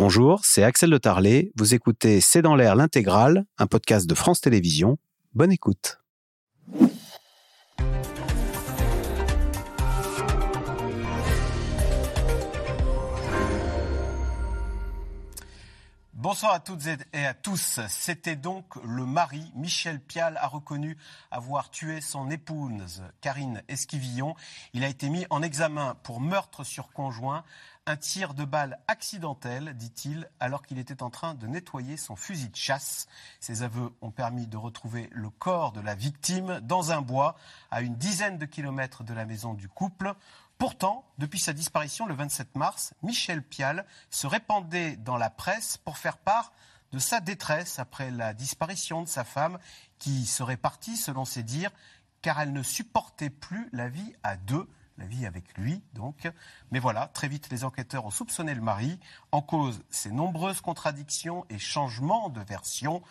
Bonjour, c'est Axel de Tarlet. Vous écoutez C'est dans l'air l'intégrale, un podcast de France Télévisions. Bonne écoute. Bonsoir à toutes et à tous. C'était donc le mari. Michel Pial a reconnu avoir tué son épouse, Karine Esquivillon. Il a été mis en examen pour meurtre sur conjoint un tir de balle accidentel, dit-il, alors qu'il était en train de nettoyer son fusil de chasse. Ses aveux ont permis de retrouver le corps de la victime dans un bois à une dizaine de kilomètres de la maison du couple. Pourtant, depuis sa disparition le 27 mars, Michel Pial se répandait dans la presse pour faire part de sa détresse après la disparition de sa femme qui serait partie, selon ses dires, car elle ne supportait plus la vie à deux la vie avec lui, donc. Mais voilà, très vite, les enquêteurs ont soupçonné le mari. En cause, ses nombreuses contradictions et changements de version.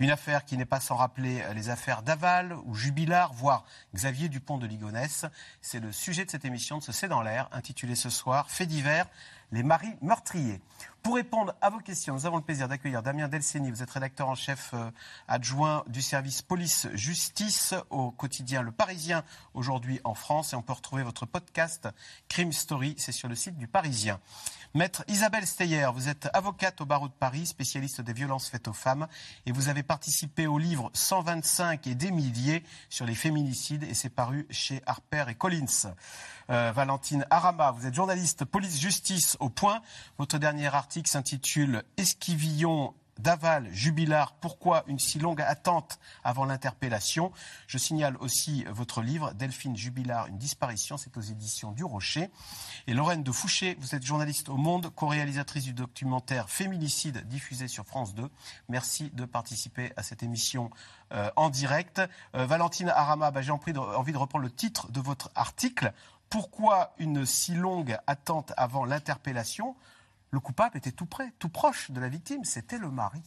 Une affaire qui n'est pas sans rappeler les affaires d'Aval ou Jubilard, voire Xavier Dupont de Ligonnès. C'est le sujet de cette émission de ce C'est dans l'air, intitulée ce soir Fait divers, les maris meurtriers. Pour répondre à vos questions, nous avons le plaisir d'accueillir Damien Delceni. Vous êtes rédacteur en chef euh, adjoint du service police-justice au quotidien Le Parisien aujourd'hui en France. Et on peut retrouver votre podcast Crime Story, c'est sur le site du Parisien. Maître Isabelle Steyer, vous êtes avocate au barreau de Paris, spécialiste des violences faites aux femmes, et vous avez participé au livre 125 et des milliers sur les féminicides, et c'est paru chez Harper et Collins. Euh, Valentine Arama, vous êtes journaliste police-justice au point. Votre s'intitule Esquivillon Daval, Jubilard, pourquoi une si longue attente avant l'interpellation? Je signale aussi votre livre, Delphine Jubilard, une disparition, c'est aux éditions du Rocher. Et Lorraine de Fouché, vous êtes journaliste au Monde, co-réalisatrice du documentaire Féminicide diffusé sur France 2. Merci de participer à cette émission euh, en direct. Euh, Valentine Arama, bah, j'ai envie de reprendre le titre de votre article. Pourquoi une si longue attente avant l'interpellation? Le coupable était tout près, tout proche de la victime, c'était le mari.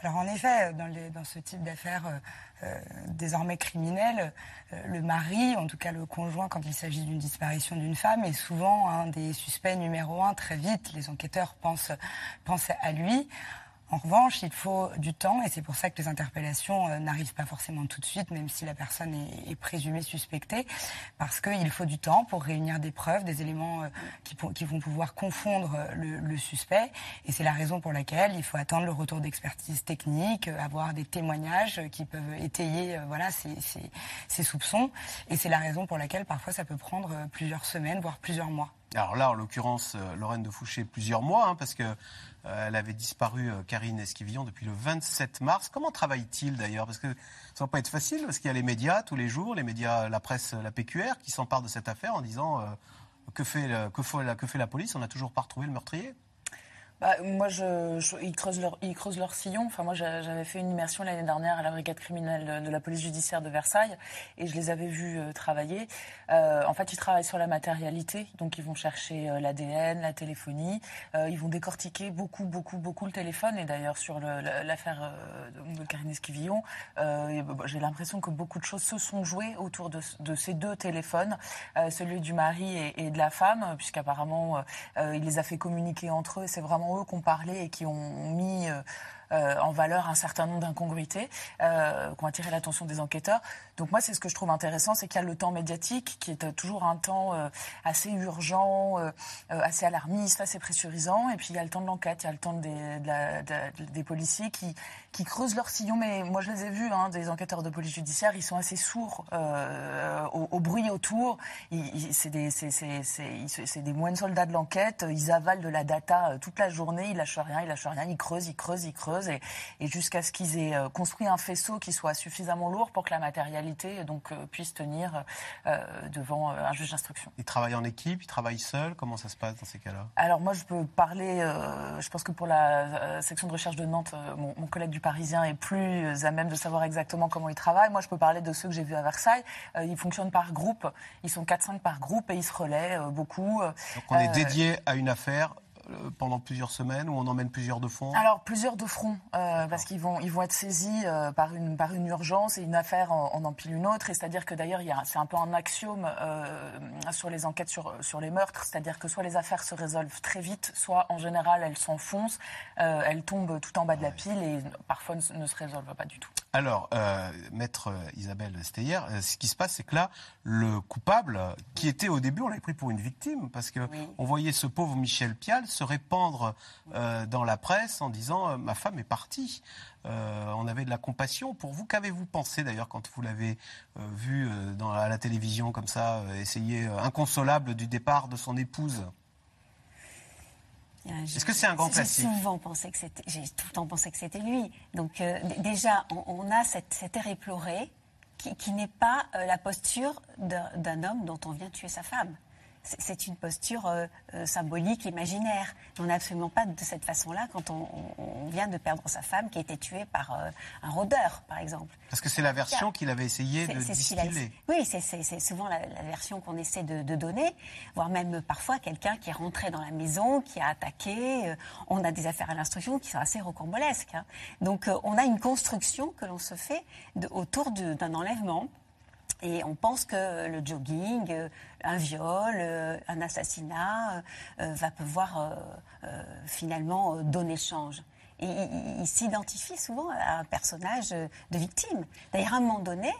Alors en effet, dans, ce type d'affaires euh, euh, désormais criminelles, euh, le mari, en tout cas le conjoint, quand il s'agit d'une disparition d'une femme, est souvent un des suspects numéro un. Très vite, les enquêteurs pensent, pensent à lui. En revanche, il faut du temps et c'est pour ça que les interpellations euh, n'arrivent pas forcément tout de suite, même si la personne est, présumée suspectée, parce qu'il faut du temps pour réunir des preuves, des éléments euh, qui, vont pouvoir confondre euh, le, suspect. Et c'est la raison pour laquelle il faut attendre le retour d'expertise technique, avoir des témoignages qui peuvent étayer voilà, ces soupçons. Et c'est la raison pour laquelle parfois ça peut prendre plusieurs semaines, voire plusieurs mois. Alors là, en l'occurrence, Lorraine de Fouché, plusieurs mois, hein, parce que euh, elle avait disparu, euh, Karine Esquivillon, depuis le 27 mars. Comment travaille-t-il d'ailleurs? Parce que ça ne va pas être facile, parce qu'il y a les médias tous les jours, les médias, la presse, la PQR, qui s'emparent de cette affaire en disant euh, que, fait, que, fait, que fait la police? On n'a toujours pas retrouvé le meurtrier? Bah, moi, je, ils, creusent leur, ils creusent leur sillon. Enfin, moi, j'avais fait une immersion l'année dernière à la brigade criminelle de, la police judiciaire de Versailles et je les avais vus euh, travailler. Euh, en fait, ils travaillent sur la matérialité. Donc, ils vont chercher euh, l'ADN, la téléphonie. ils vont décortiquer beaucoup, beaucoup, beaucoup le téléphone. Et d'ailleurs, sur l'affaire de Karine Esquivillon, bah, j'ai l'impression que beaucoup de choses se sont jouées autour de, ces deux téléphones, celui du mari et, et de la femme, puisqu'apparemment, il les a fait communiquer entre eux. C'est vraiment qui ont parlé et qui ont mis euh, euh, en valeur un certain nombre d'incongruités euh, qui ont attiré l'attention des enquêteurs. Donc moi, c'est ce que je trouve intéressant, c'est qu'il y a le temps médiatique qui est toujours un temps assez urgent, assez alarmiste, assez pressurisant, et puis il y a le temps de l'enquête, il y a le temps des policiers qui, qui creusent leur sillon. Mais moi, je les ai vus, hein, des enquêteurs de police judiciaire, ils sont assez sourds au, bruit autour. C'est des, des moines soldats de l'enquête, ils avalent de la data toute la journée, ils lâchent rien, ils lâchent rien, ils creusent, ils creusent, ils creusent. Et, jusqu'à ce qu'ils aient euh, construit un faisceau qui soit suffisamment lourd pour que la matérialité donc, euh, puisse tenir euh, devant un juge d'instruction. Ils travaillent en équipe, ils travaillent seuls Comment ça se passe dans ces cas-là? Alors moi, je peux parler, je pense que pour la section de recherche de Nantes, mon, collègue du Parisien est plus à même de savoir exactement comment ils travaillent. Moi, je peux parler de ceux que j'ai vus à Versailles. ils fonctionnent par groupe, ils sont 4-5 par groupe et ils se relaient beaucoup. Donc on est dédié à une affaire euh, pendant plusieurs semaines ou on emmène plusieurs de front Alors, plusieurs de front, euh, parce qu'ils vont, ils vont être saisis euh, par, une, par une urgence et une affaire en, en empile une autre. Et c'est-à-dire que d'ailleurs, c'est un peu un axiome euh, sur les enquêtes sur, sur les meurtres. C'est-à-dire que soit les affaires se résolvent très vite, soit en général elles s'enfoncent, euh, elles tombent tout en bas de la pile et parfois ne, se- ne se résolvent pas du tout. Alors, euh, maître Isabelle Steyer, euh, ce qui se passe, c'est que là, le coupable, euh, qui était au début, on l'avait pris pour une victime, parce que on voyait ce pauvre Michel Pial se répandre euh, dans la presse en disant euh, ma femme est partie. Euh, on avait de la compassion pour vous. Qu'avez-vous pensé d'ailleurs quand vous l'avez vu dans, à la télévision comme ça, essayer inconsolable du départ de son épouse? Est-ce que c'est un grand J'ai classique? souvent pensé que c'était, j'ai tout le temps pensé que c'était lui. Donc déjà, on, on a cette, cet air éploré qui, qui n'est pas la posture d'un d'un homme dont on vient tuer sa femme. C'est- une posture euh, euh, symbolique, imaginaire. On n'a absolument pas de cette façon-là quand on, vient de perdre sa femme qui a été tuée par euh, un rôdeur, par exemple. Parce que c'est la version qu'il avait essayé de a- distiller. Oui, c'est- souvent la, la version qu'on essaie de, de donner, voire même parfois quelqu'un qui est rentré dans la maison, qui a attaqué. On a des affaires à l'instruction qui sont assez rocambolesques. hein. Donc on a une construction que l'on se fait de- autour d'un enlèvement. Et on pense que le jogging, euh, un viol, euh, un assassinat euh, va pouvoir finalement donner change. Et il, s'identifie souvent à un personnage de victime. D'ailleurs, à un moment donné,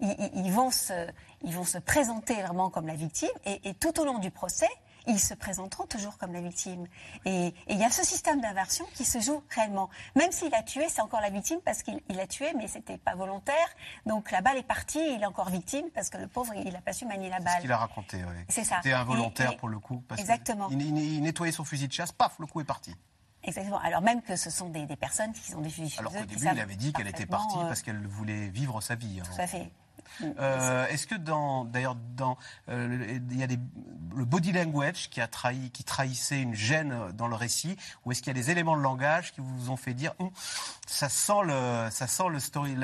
ils vont se, ils vont se présenter vraiment comme la victime, et, et tout au long du procès, ils se présenteront toujours comme la victime. Et il y a ce système d'inversion qui se joue réellement. Même s'il a tué, c'est encore la victime parce qu'il il a tué, mais c'était pas volontaire. Donc la balle est partie, il est encore victime parce que le pauvre, il n'a pas su manier la C'est ce balle. qu'il a raconté, oui. C'est ça. C'était involontaire Et- et- pour le coup. parce Exactement. Il, il- il nettoyait son fusil de chasse, paf, le coup est parti. Exactement. Alors même que ce sont des, des personnes qui ont des fusils chez Alors eux, qu'au début, il avait dit qu'elle était partie euh, parce qu'elle voulait vivre sa vie. hein. Tout à fait. Euh, Est-ce que dans, d'ailleurs, dans, euh, il y a des, le body language qui a trahi, qui trahissait une gêne dans le récit, ou est-ce qu'il y a des éléments de langage qui vous ont fait dire, ça sent le, ça sent le story,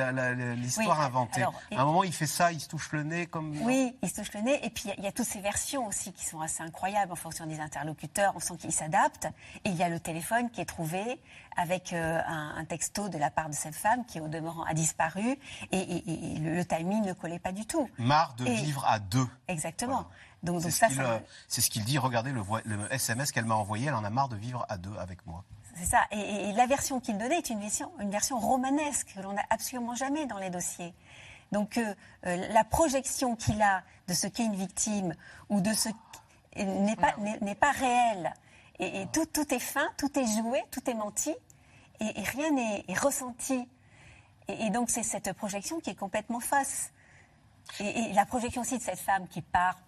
l'histoire Oui, inventée. alors, à un moment, il fait ça, il se touche le nez comme. Oui, il se touche le nez. Et puis, il y a- il y, a toutes ces versions aussi qui sont assez incroyables en fonction des interlocuteurs. On sent qu'ils s'adaptent. Et il y a le téléphone qui est trouvé avec euh, un, un texto de la part de cette femme qui, au demeurant, a disparu. Et, et- et le, le timing ne collait pas du tout. Marre de Et- vivre à deux. Exactement. Donc, C'est donc ce ça, qu'il ça- euh, c'est ce qu'il dit. Regardez le, SMS qu'elle m'a envoyé. Elle en a marre de vivre à deux avec moi. C'est ça. Et, et- et la version qu'il donnait est une version, une version romanesque que l'on n'a absolument jamais dans les dossiers. Donc euh, euh, la projection qu'il a de ce qu'est une victime ou de ce qui- n'est pas, n'est pas réelle. Et, et tout, tout est fin, tout est joué, tout est menti, et, et rien n'est est ressenti. Et, et donc c'est cette projection qui est complètement fausse. Et, et la projection aussi de cette femme qui part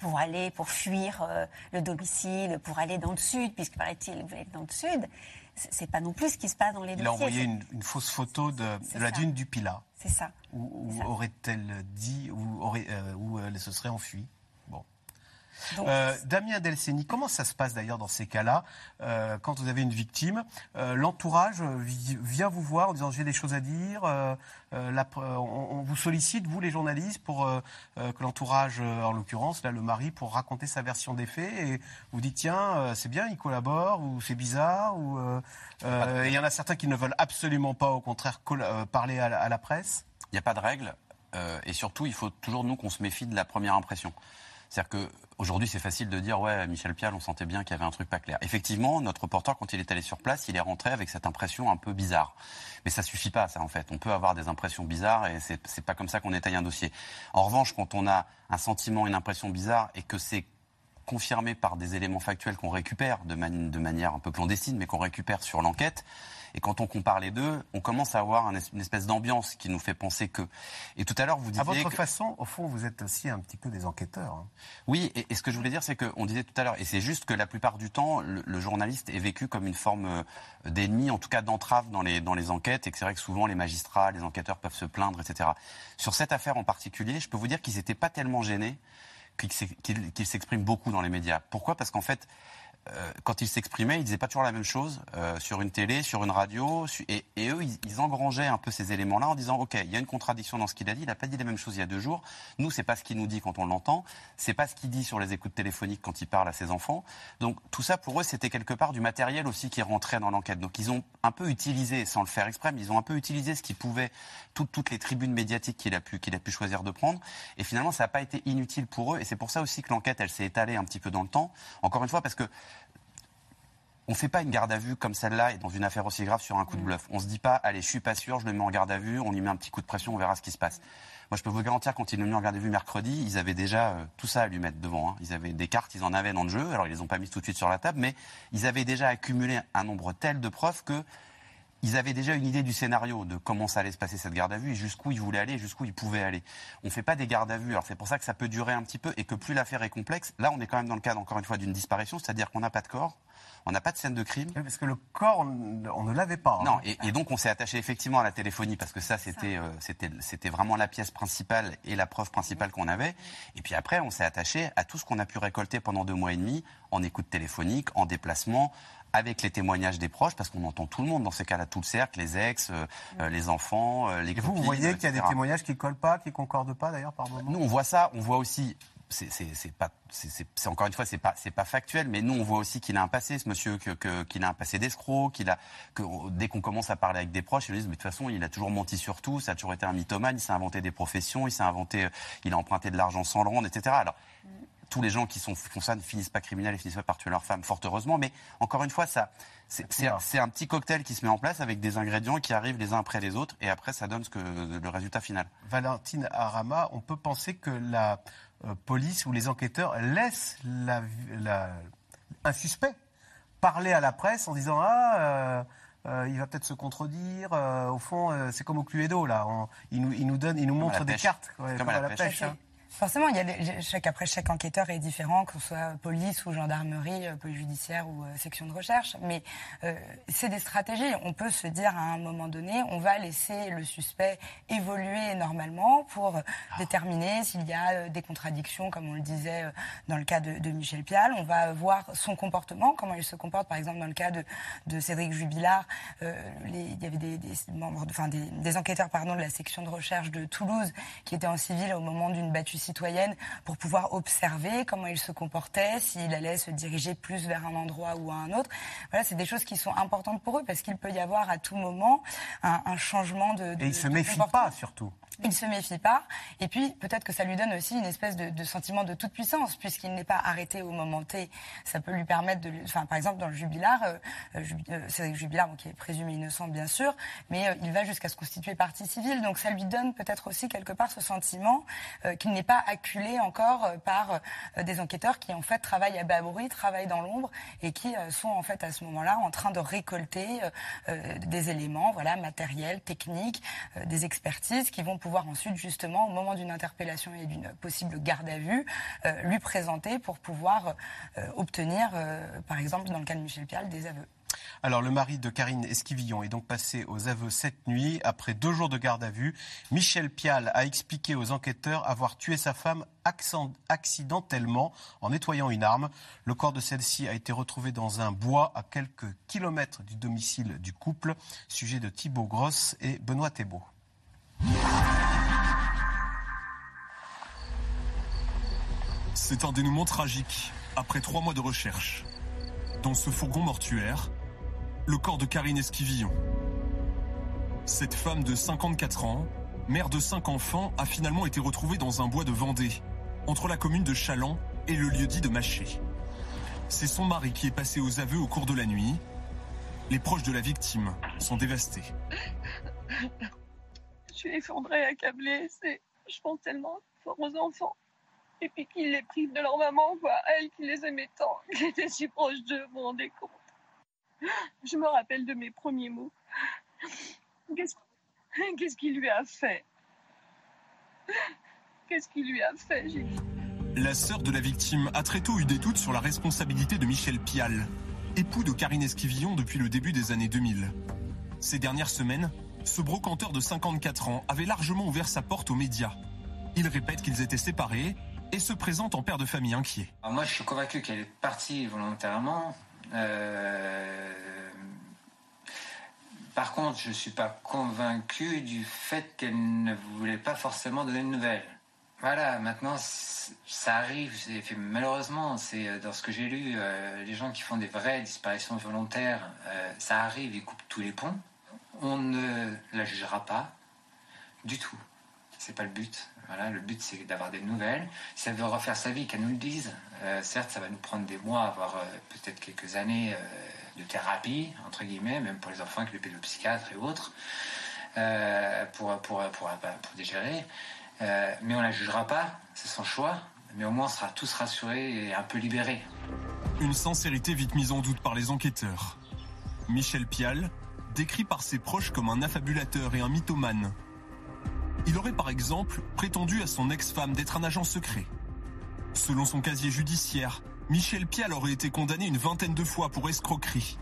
pour aller, pour fuir euh, le domicile, pour aller dans le sud, puisque paraît-il, vous êtes dans le sud, c'est pas non plus ce qui se passe dans les Il a dossiers. envoyé c'est- une, une fausse photo de, la dune du Pilat. C'est ça. Où, aurait-elle dit, où, aurait, euh, où elle se serait enfuie. Donc, Euh, Damien Delceni, comment ça se passe d'ailleurs dans ces cas-là euh, Quand vous avez une victime, euh, l'entourage vi- vient vous voir en disant j'ai des choses à dire. la on, on vous sollicite, vous les journalistes, pour que l'entourage, en l'occurrence, là le mari, pour raconter sa version des faits. Et vous dites tiens, euh, c'est bien, il collabore, ou c'est bizarre, ou et il y en a certains qui ne veulent absolument pas, au contraire, euh, parler à la, à la presse. Il n'y a pas de règle. euh, et surtout, il faut toujours, nous, qu'on se méfie de la première impression. C'est-à-dire qu'aujourd'hui, c'est facile de dire, ouais, Michel Pial, on sentait bien qu'il y avait un truc pas clair. Effectivement, notre reporter, quand il est allé sur place, il est rentré avec cette impression un peu bizarre. Mais ça suffit pas, ça, en fait. On peut avoir des impressions bizarres et c'est pas comme ça qu'on étaye un dossier. En revanche, quand on a un sentiment, une impression bizarre et que c'est confirmé par des éléments factuels qu'on récupère de, mani- de manière un peu clandestine, mais qu'on récupère sur l'enquête. Et quand on compare les deux, on commence à avoir une espèce d'ambiance qui nous fait penser que. Et tout à l'heure, vous À disiez. votre que- façon, au fond, vous êtes aussi un petit peu des enquêteurs. hein. Oui, et, et ce que je voulais dire, c'est qu'on disait tout à l'heure, et c'est juste que la plupart du temps, le, le journaliste est vécu comme une forme euh, d'ennemi, en tout cas d'entrave dans les, dans les enquêtes, et que c'est vrai que souvent les magistrats, les enquêteurs peuvent se plaindre, etc. Sur cette affaire en particulier, je peux vous dire qu'ils n'étaient pas tellement gênés qu'ils s'ex- qu'ils- qu'ils s'expriment beaucoup dans les médias. Pourquoi? Parce qu'en fait, euh, quand ils s'exprimaient, ils disaient pas toujours la même chose euh, sur une télé, sur une radio, et, eux, ils, engrangeaient un peu ces éléments-là en disant, ok, il y a une contradiction dans ce qu'il a dit, il n'a pas dit la même chose il y a deux jours. Nous, c'est pas ce qu'il nous dit quand on l'entend, c'est pas ce qu'il dit sur les écoutes téléphoniques quand il parle à ses enfants. Donc tout ça, pour eux, c'était quelque part du matériel aussi qui rentrait dans l'enquête. Donc ils ont un peu utilisé, sans le faire exprès, mais ils ont un peu utilisé ce qu'ils pouvaient, toutes les tribunes médiatiques qu'il a pu qu'il a pu choisir de prendre. Et finalement, ça n'a pas été inutile pour eux. Et c'est pour ça aussi que l'enquête, elle s'est étalée un petit peu dans le temps. Encore une fois, parce que on ne fait pas une garde à vue comme celle-là et dans une affaire aussi grave sur un coup de mm. bluff. On se dit pas, allez, je suis pas sûr, je le mets en garde à vue, on y met un petit coup de pression, on verra ce qui se passe. Moi, je peux vous garantir, quand ils l'ont mis en garde à vue mercredi, ils avaient déjà euh, tout ça à lui mettre devant. Hein. Ils avaient des cartes, ils en avaient dans le jeu. Alors, ils les ont pas mises tout de suite sur la table, mais ils avaient déjà accumulé un nombre tel de preuves que ils avaient déjà une idée du scénario, de comment ça allait se passer cette garde à vue et jusqu'où ils voulaient aller, jusqu'où ils pouvaient aller. On ne fait pas des gardes à vue. Alors c'est pour ça que ça peut durer un petit peu et que plus l'affaire est complexe, là on est quand même dans le cadre encore une fois d'une disparition, c'est-à-dire qu'on n'a pas de corps, on n'a pas de scène de crime. parce que le corps, on ne l'avait pas. Hein. Non, et, donc on s'est attaché effectivement à la téléphonie parce que ça, c'était, euh, c'était, c'était vraiment la pièce principale et la preuve principale qu'on avait. Et puis après, on s'est attaché à tout ce qu'on a pu récolter pendant deux mois et demi en écoute téléphonique, en déplacement, avec les témoignages des proches, parce qu'on entend tout le monde dans ces cas-là, tout le cercle, les ex, euh, euh, les enfants, les Et vous, vous voyez qu'il y a des témoignages qui collent pas, qui concordent pas d'ailleurs par moment? Nous, on voit ça, on voit aussi c'est pas, c'est encore une fois, c'est pas, c'est pas factuel, mais nous on voit aussi qu'il a un passé, ce monsieur, qu'il a un passé d'escroc, qu'il a, que dès qu'on commence à parler avec des proches, ils disent, mais de toute façon, il a toujours menti sur tout, ça a toujours été un mythomane, il s'est inventé des professions, il s'est inventé, il a emprunté de l'argent sans le rendre, etc. Alors, tous les gens qui sont, font ça ne finissent pas criminels et finissent pas par tuer leur femme, fort heureusement. Mais encore une fois, ça, c'est un, petit cocktail qui se met en place avec des ingrédients qui arrivent les uns après les autres, et après ça donne ce que, le résultat final. Valentine Arama, on peut penser que la euh, police ou les enquêteurs laissent la, un suspect parler à la presse en disant ah. Euh, euh, il va peut-être se contredire. au fond, c'est comme au Cluedo, là. il, nous, il, nous, donne, il nous montre des cartes. comme, à la, pêche. Hein. Forcément, il y a chaque, après, chaque enquêteur est différent, que ce soit police ou gendarmerie, euh, police judiciaire ou euh, section de recherche. Mais euh, c'est des stratégies. On peut se dire à un moment donné, on va laisser le suspect évoluer normalement pour déterminer s'il y a des contradictions, comme on le disait dans le cas de, Michel Pial. On va voir son comportement, comment il se comporte, par exemple dans le cas de, Cédric Jubilard. il y avait des, membres, enfin des, des enquêteurs pardon, de la section de recherche de Toulouse qui étaient en civil au moment d'une battue citoyenne pour pouvoir observer comment il se comportait, s'il allait se diriger plus vers un endroit ou à un autre. Voilà, c'est des choses qui sont importantes pour eux parce qu'il peut y avoir à tout moment un, changement de, de Et il se méfie pas surtout. Il se méfie pas. Et puis, peut-être que ça lui donne aussi une espèce de, sentiment de toute puissance, puisqu'il n'est pas arrêté au moment T. Ça peut lui permettre de. Enfin, par exemple, dans le jubilard, euh, euh, euh c'est Jubilard, qui est présumé innocent, bien sûr, mais euh, il va jusqu'à se constituer partie civile. Donc, ça lui donne peut-être aussi, quelque part, ce sentiment qu'il n'est pas acculé encore par des enquêteurs qui, en fait, travaillent à bas bruit, travaillent dans l'ombre et qui sont, en fait, à ce moment-là, en train de récolter des éléments, voilà, matériels, techniques, des expertises qui vont pouvoir ensuite, justement, au moment d'une interpellation et d'une possible garde à vue, euh, lui présenter pour pouvoir euh, obtenir, euh, par exemple, dans le cas de Michel Pial, des aveux. Alors, le mari de Karine Esquivillon est donc passé aux aveux cette nuit. Après deux jours de garde à vue, Michel Pial a expliqué aux enquêteurs avoir tué sa femme accidentellement en nettoyant une arme. Le corps de celle-ci a été retrouvé dans un bois à quelques kilomètres du domicile du couple. Sujet de Thibault Grosse et Benoît Thébault. C'est un dénouement tragique après trois mois de recherche. Dans ce fourgon mortuaire, le corps de Karine Esquivillon. Cette femme de 54 ans, mère de cinq enfants, a finalement été retrouvée dans un bois de Vendée, entre la commune de Chaland et le lieu-dit de Maché. C'est son mari qui est passé aux aveux au cours de la nuit. Les proches de la victime sont dévastés. Je suis effondrée, accablée. Je pense tellement fort aux enfants. Et puis qu'ils les privent de leur maman, quoi. Elle qui les aimait tant, qui était si proche d'eux, vous vous. Je me rappelle de mes premiers mots. Qu'est-ce, qu'est-ce qu'il lui a fait? Qu'est-ce qu'il lui a fait, j'ai dit. La sœur de la victime a très tôt eu des doutes sur la responsabilité de Michel Pial, époux de Karine Esquivillon depuis le début des années 2000. Ces dernières semaines, ce brocanteur de 54 ans avait largement ouvert sa porte aux médias. Il répète qu'ils étaient séparés et se présente en père de famille inquiet. moi, je suis convaincu qu'elle est partie volontairement. Euh, par contre, je ne suis pas convaincu du fait qu'elle ne voulait pas forcément donner de nouvelles. Voilà, maintenant, ça arrive. Malheureusement, c'est euh, dans ce que j'ai lu, euh, les gens qui font des vraies disparitions volontaires, ça arrive, ils coupent tous les ponts. On ne la jugera pas du tout. C'est pas le but. Voilà, le but c'est d'avoir des nouvelles. Si elle veut refaire sa vie, qu'elle nous le dise. Euh, certes, ça va nous prendre des mois, voire euh, peut-être quelques années euh, de thérapie, entre guillemets, même pour les enfants avec le pédopsychiatre et autres, pour, pour, pour, pour, digérer. mais on la jugera pas, c'est son choix. Mais au moins, on sera tous rassurés et un peu libérés. Une sincérité vite mise en doute par les enquêteurs. Michel Pial, décrit par ses proches comme un affabulateur et un mythomane, il aurait par exemple prétendu à son ex-femme d'être un agent secret. Selon son casier judiciaire, Michel Pial aurait été condamné une vingtaine de fois pour escroquerie.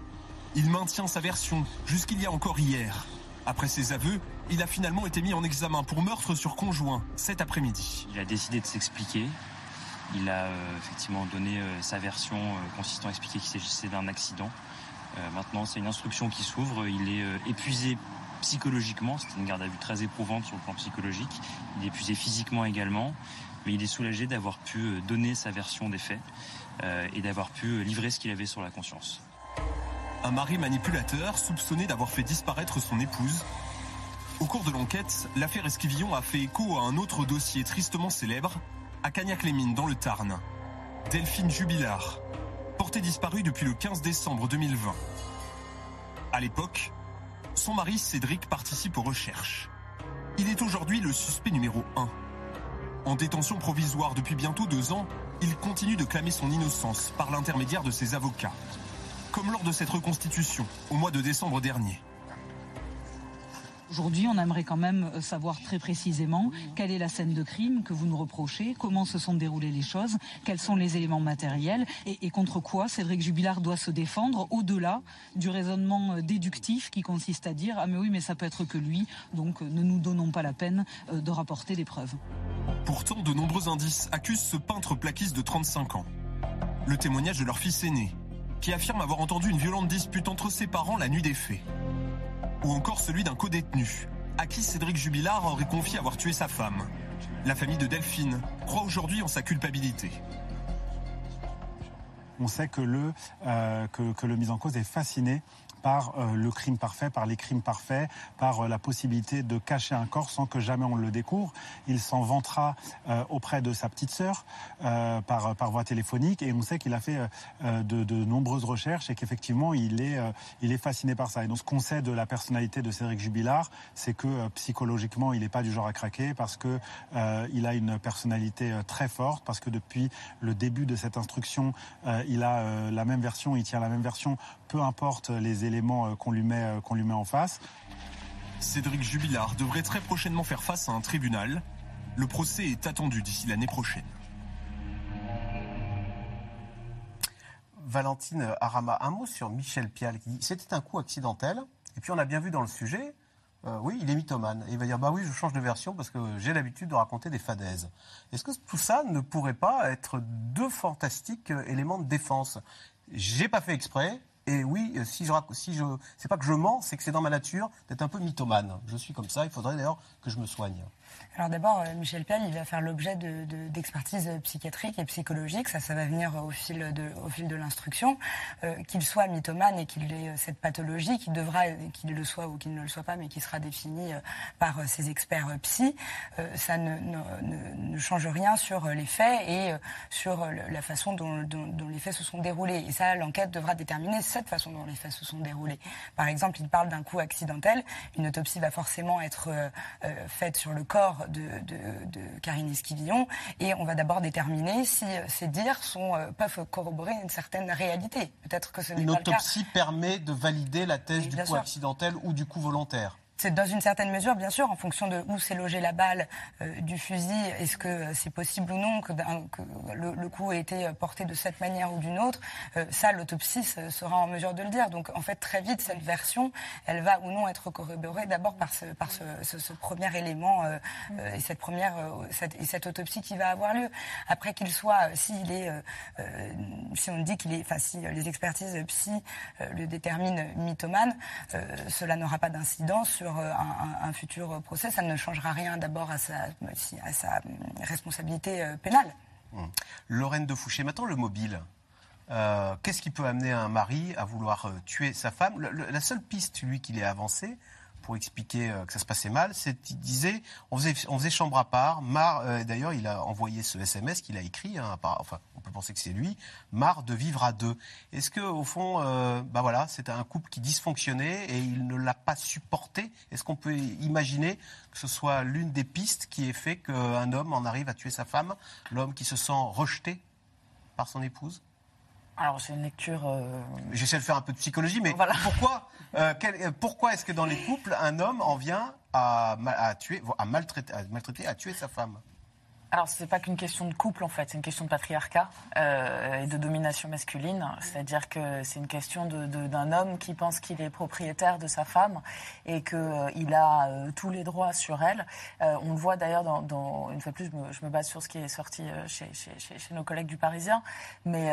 Il maintient sa version jusqu'il y a encore hier. Après ses aveux, il a finalement été mis en examen pour meurtre sur conjoint cet après-midi. Il a décidé de s'expliquer. Il a euh, effectivement donné euh, sa version euh, consistant à expliquer qu'il s'agissait d'un accident. maintenant, c'est une instruction qui s'ouvre. Il est épuisé psychologiquement. C'était une garde à vue très éprouvante sur le plan psychologique. Il est épuisé physiquement également, mais il est soulagé d'avoir pu euh, donner sa version des faits euh, et d'avoir pu euh, livrer ce qu'il avait sur la conscience. Un mari manipulateur soupçonné d'avoir fait disparaître son épouse. Au cours de l'enquête, l'affaire Esquivillon a fait écho à un autre dossier tristement célèbre, à Cagnac-les-Mines, dans le Tarn. Delphine Jubilard, portée disparue depuis le 15 décembre 2020. À l'époque, son mari Cédric participe aux recherches. Il est aujourd'hui le suspect numéro 1. En détention provisoire depuis bientôt deux ans, il continue de clamer son innocence par l'intermédiaire de ses avocats. Comme lors de cette reconstitution au mois de décembre dernier. Aujourd'hui, on aimerait quand même euh, savoir très précisément quelle est la scène de crime que vous nous reprochez, comment se sont déroulées les choses, quels sont les éléments matériels et, contre quoi Cédric Jubilard doit se défendre au-delà du raisonnement euh, déductif qui consiste à dire ah mais oui mais ça peut être que lui, donc euh, ne nous donnons pas la peine de rapporter des preuves. Pourtant, de nombreux indices accusent ce peintre plaquiste de 35 ans. Le témoignage de leur fils aîné, qui affirme avoir entendu une violente dispute entre ses parents la nuit des faits ou encore celui d'un co-détenu, à qui Cédric Jubilard aurait confié avoir tué sa femme. La famille de Delphine croit aujourd'hui en sa culpabilité. On sait que le, euh, que, que le mis en cause est fasciné par euh, le crime parfait, par les crimes parfaits, par euh, la possibilité de cacher un corps sans que jamais on le découvre. Il s'en vantera euh, auprès de sa petite sœur par, par voie téléphonique et on sait qu'il a fait de, de, nombreuses recherches et qu'effectivement il est, il est fasciné par ça. Et donc ce qu'on sait de la personnalité de Cédric Jubilard, c'est que psychologiquement il n'est pas du genre à craquer parce que il a une personnalité très forte, parce que depuis le début de cette instruction, il a la même version, il tient la même version, peu importe les éléments euh, qu'on lui, met, euh, qu'on lui met en face. Cédric Jubilard devrait très prochainement faire face à un tribunal. Le procès est attendu d'ici l'année prochaine. Valentine Arama, un mot sur Michel Pial qui dit c'était un coup accidentel. Et puis on a bien vu dans le sujet, euh, oui, il est mythomane. Et il va dire bah oui, je change de version parce que j'ai l'habitude de raconter des fadaises. Est-ce que tout ça ne pourrait pas être deux fantastiques éléments de défense? J'ai pas fait exprès, et oui, euh, si je, si je, c'est pas que je mens, c'est que c'est dans ma nature d'être un peu mythomane. Je suis comme ça. Il faudrait d'ailleurs que je me soigne. Alors d'abord, euh, Michel Pial, il va faire l'objet d'expertise de, psychiatrique et psychologique. Ça, ça va venir au fil de, au fil de l'instruction. Euh, qu'il soit mythomane et qu'il ait euh, cette pathologie, qu'il le soit ou qu'il ne le soit pas, mais qui sera définie par ses experts psy, ça ne, change rien sur les faits et sur la façon dont, les faits se sont déroulés. Et ça, l'enquête devra déterminer cette façon dont les faits se sont déroulés. Par exemple, il parle d'un coup accidentel. Une autopsie va forcément être faite sur le corps de, Karine Esquivillon et on va d'abord déterminer si ces dires sont, euh, peuvent corroborer une certaine réalité. Peut-être que ce n'est Une autopsie permet de valider la thèse du coup accidentel ou du coup volontaire. C'est dans une certaine mesure, bien sûr, en fonction de où s'est logée la balle euh, du fusil, est-ce que c'est possible ou non que, que le, coup ait été porté de cette manière ou d'une autre euh, Ça, l'autopsie sera en mesure de le dire. Donc, en fait, très vite, cette version, elle va ou non être corroborée d'abord par ce, premier élément euh, et cette première et cette autopsie qui va avoir lieu. Après qu'il soit, s'il est, si on dit qu'il est, enfin, si les expertises psy le déterminent mythomane, cela n'aura pas d'incidence euh, un, futur procès, ça ne changera rien d'abord à sa, sa responsabilité euh, pénale. Hum. Lorraine de Fouché, maintenant le mobile. Euh, qu'est-ce qui peut amener un mari à vouloir tuer sa femme? La seule piste, lui, qu'il ait avancée, pour expliquer euh, que ça se passait mal, c'est qu'il disait on faisait, on faisait chambre à part. Mar, euh, d'ailleurs, il a envoyé ce SMS qu'il a écrit. Hein, enfin, on peut penser que c'est lui. Marre de vivre à deux. Est-ce que au fond, euh, bah voilà, c'était un couple qui dysfonctionnait et il ne l'a pas supporté? Est-ce qu'on peut imaginer que ce soit l'une des pistes qui ait fait qu'un homme en arrive à tuer sa femme, l'homme qui se sent rejeté par son épouse? Alors c'est une lecture. J'essaie de faire un peu de psychologie, mais pourquoi euh, euh, pourquoi est-ce que dans les couples, un homme en vient à, maltraiter, à tuer sa femme? Alors, ce n'est pas qu'une question de couple, en fait, c'est une question de patriarcat euh, et de domination masculine. C'est-à-dire que c'est une question d'un homme qui pense qu'il est propriétaire de sa femme et qu'il euh, a euh, tous les droits sur elle. on le voit d'ailleurs, dans, une fois plus, je me, base sur ce qui est sorti chez, nos collègues du Parisien, mais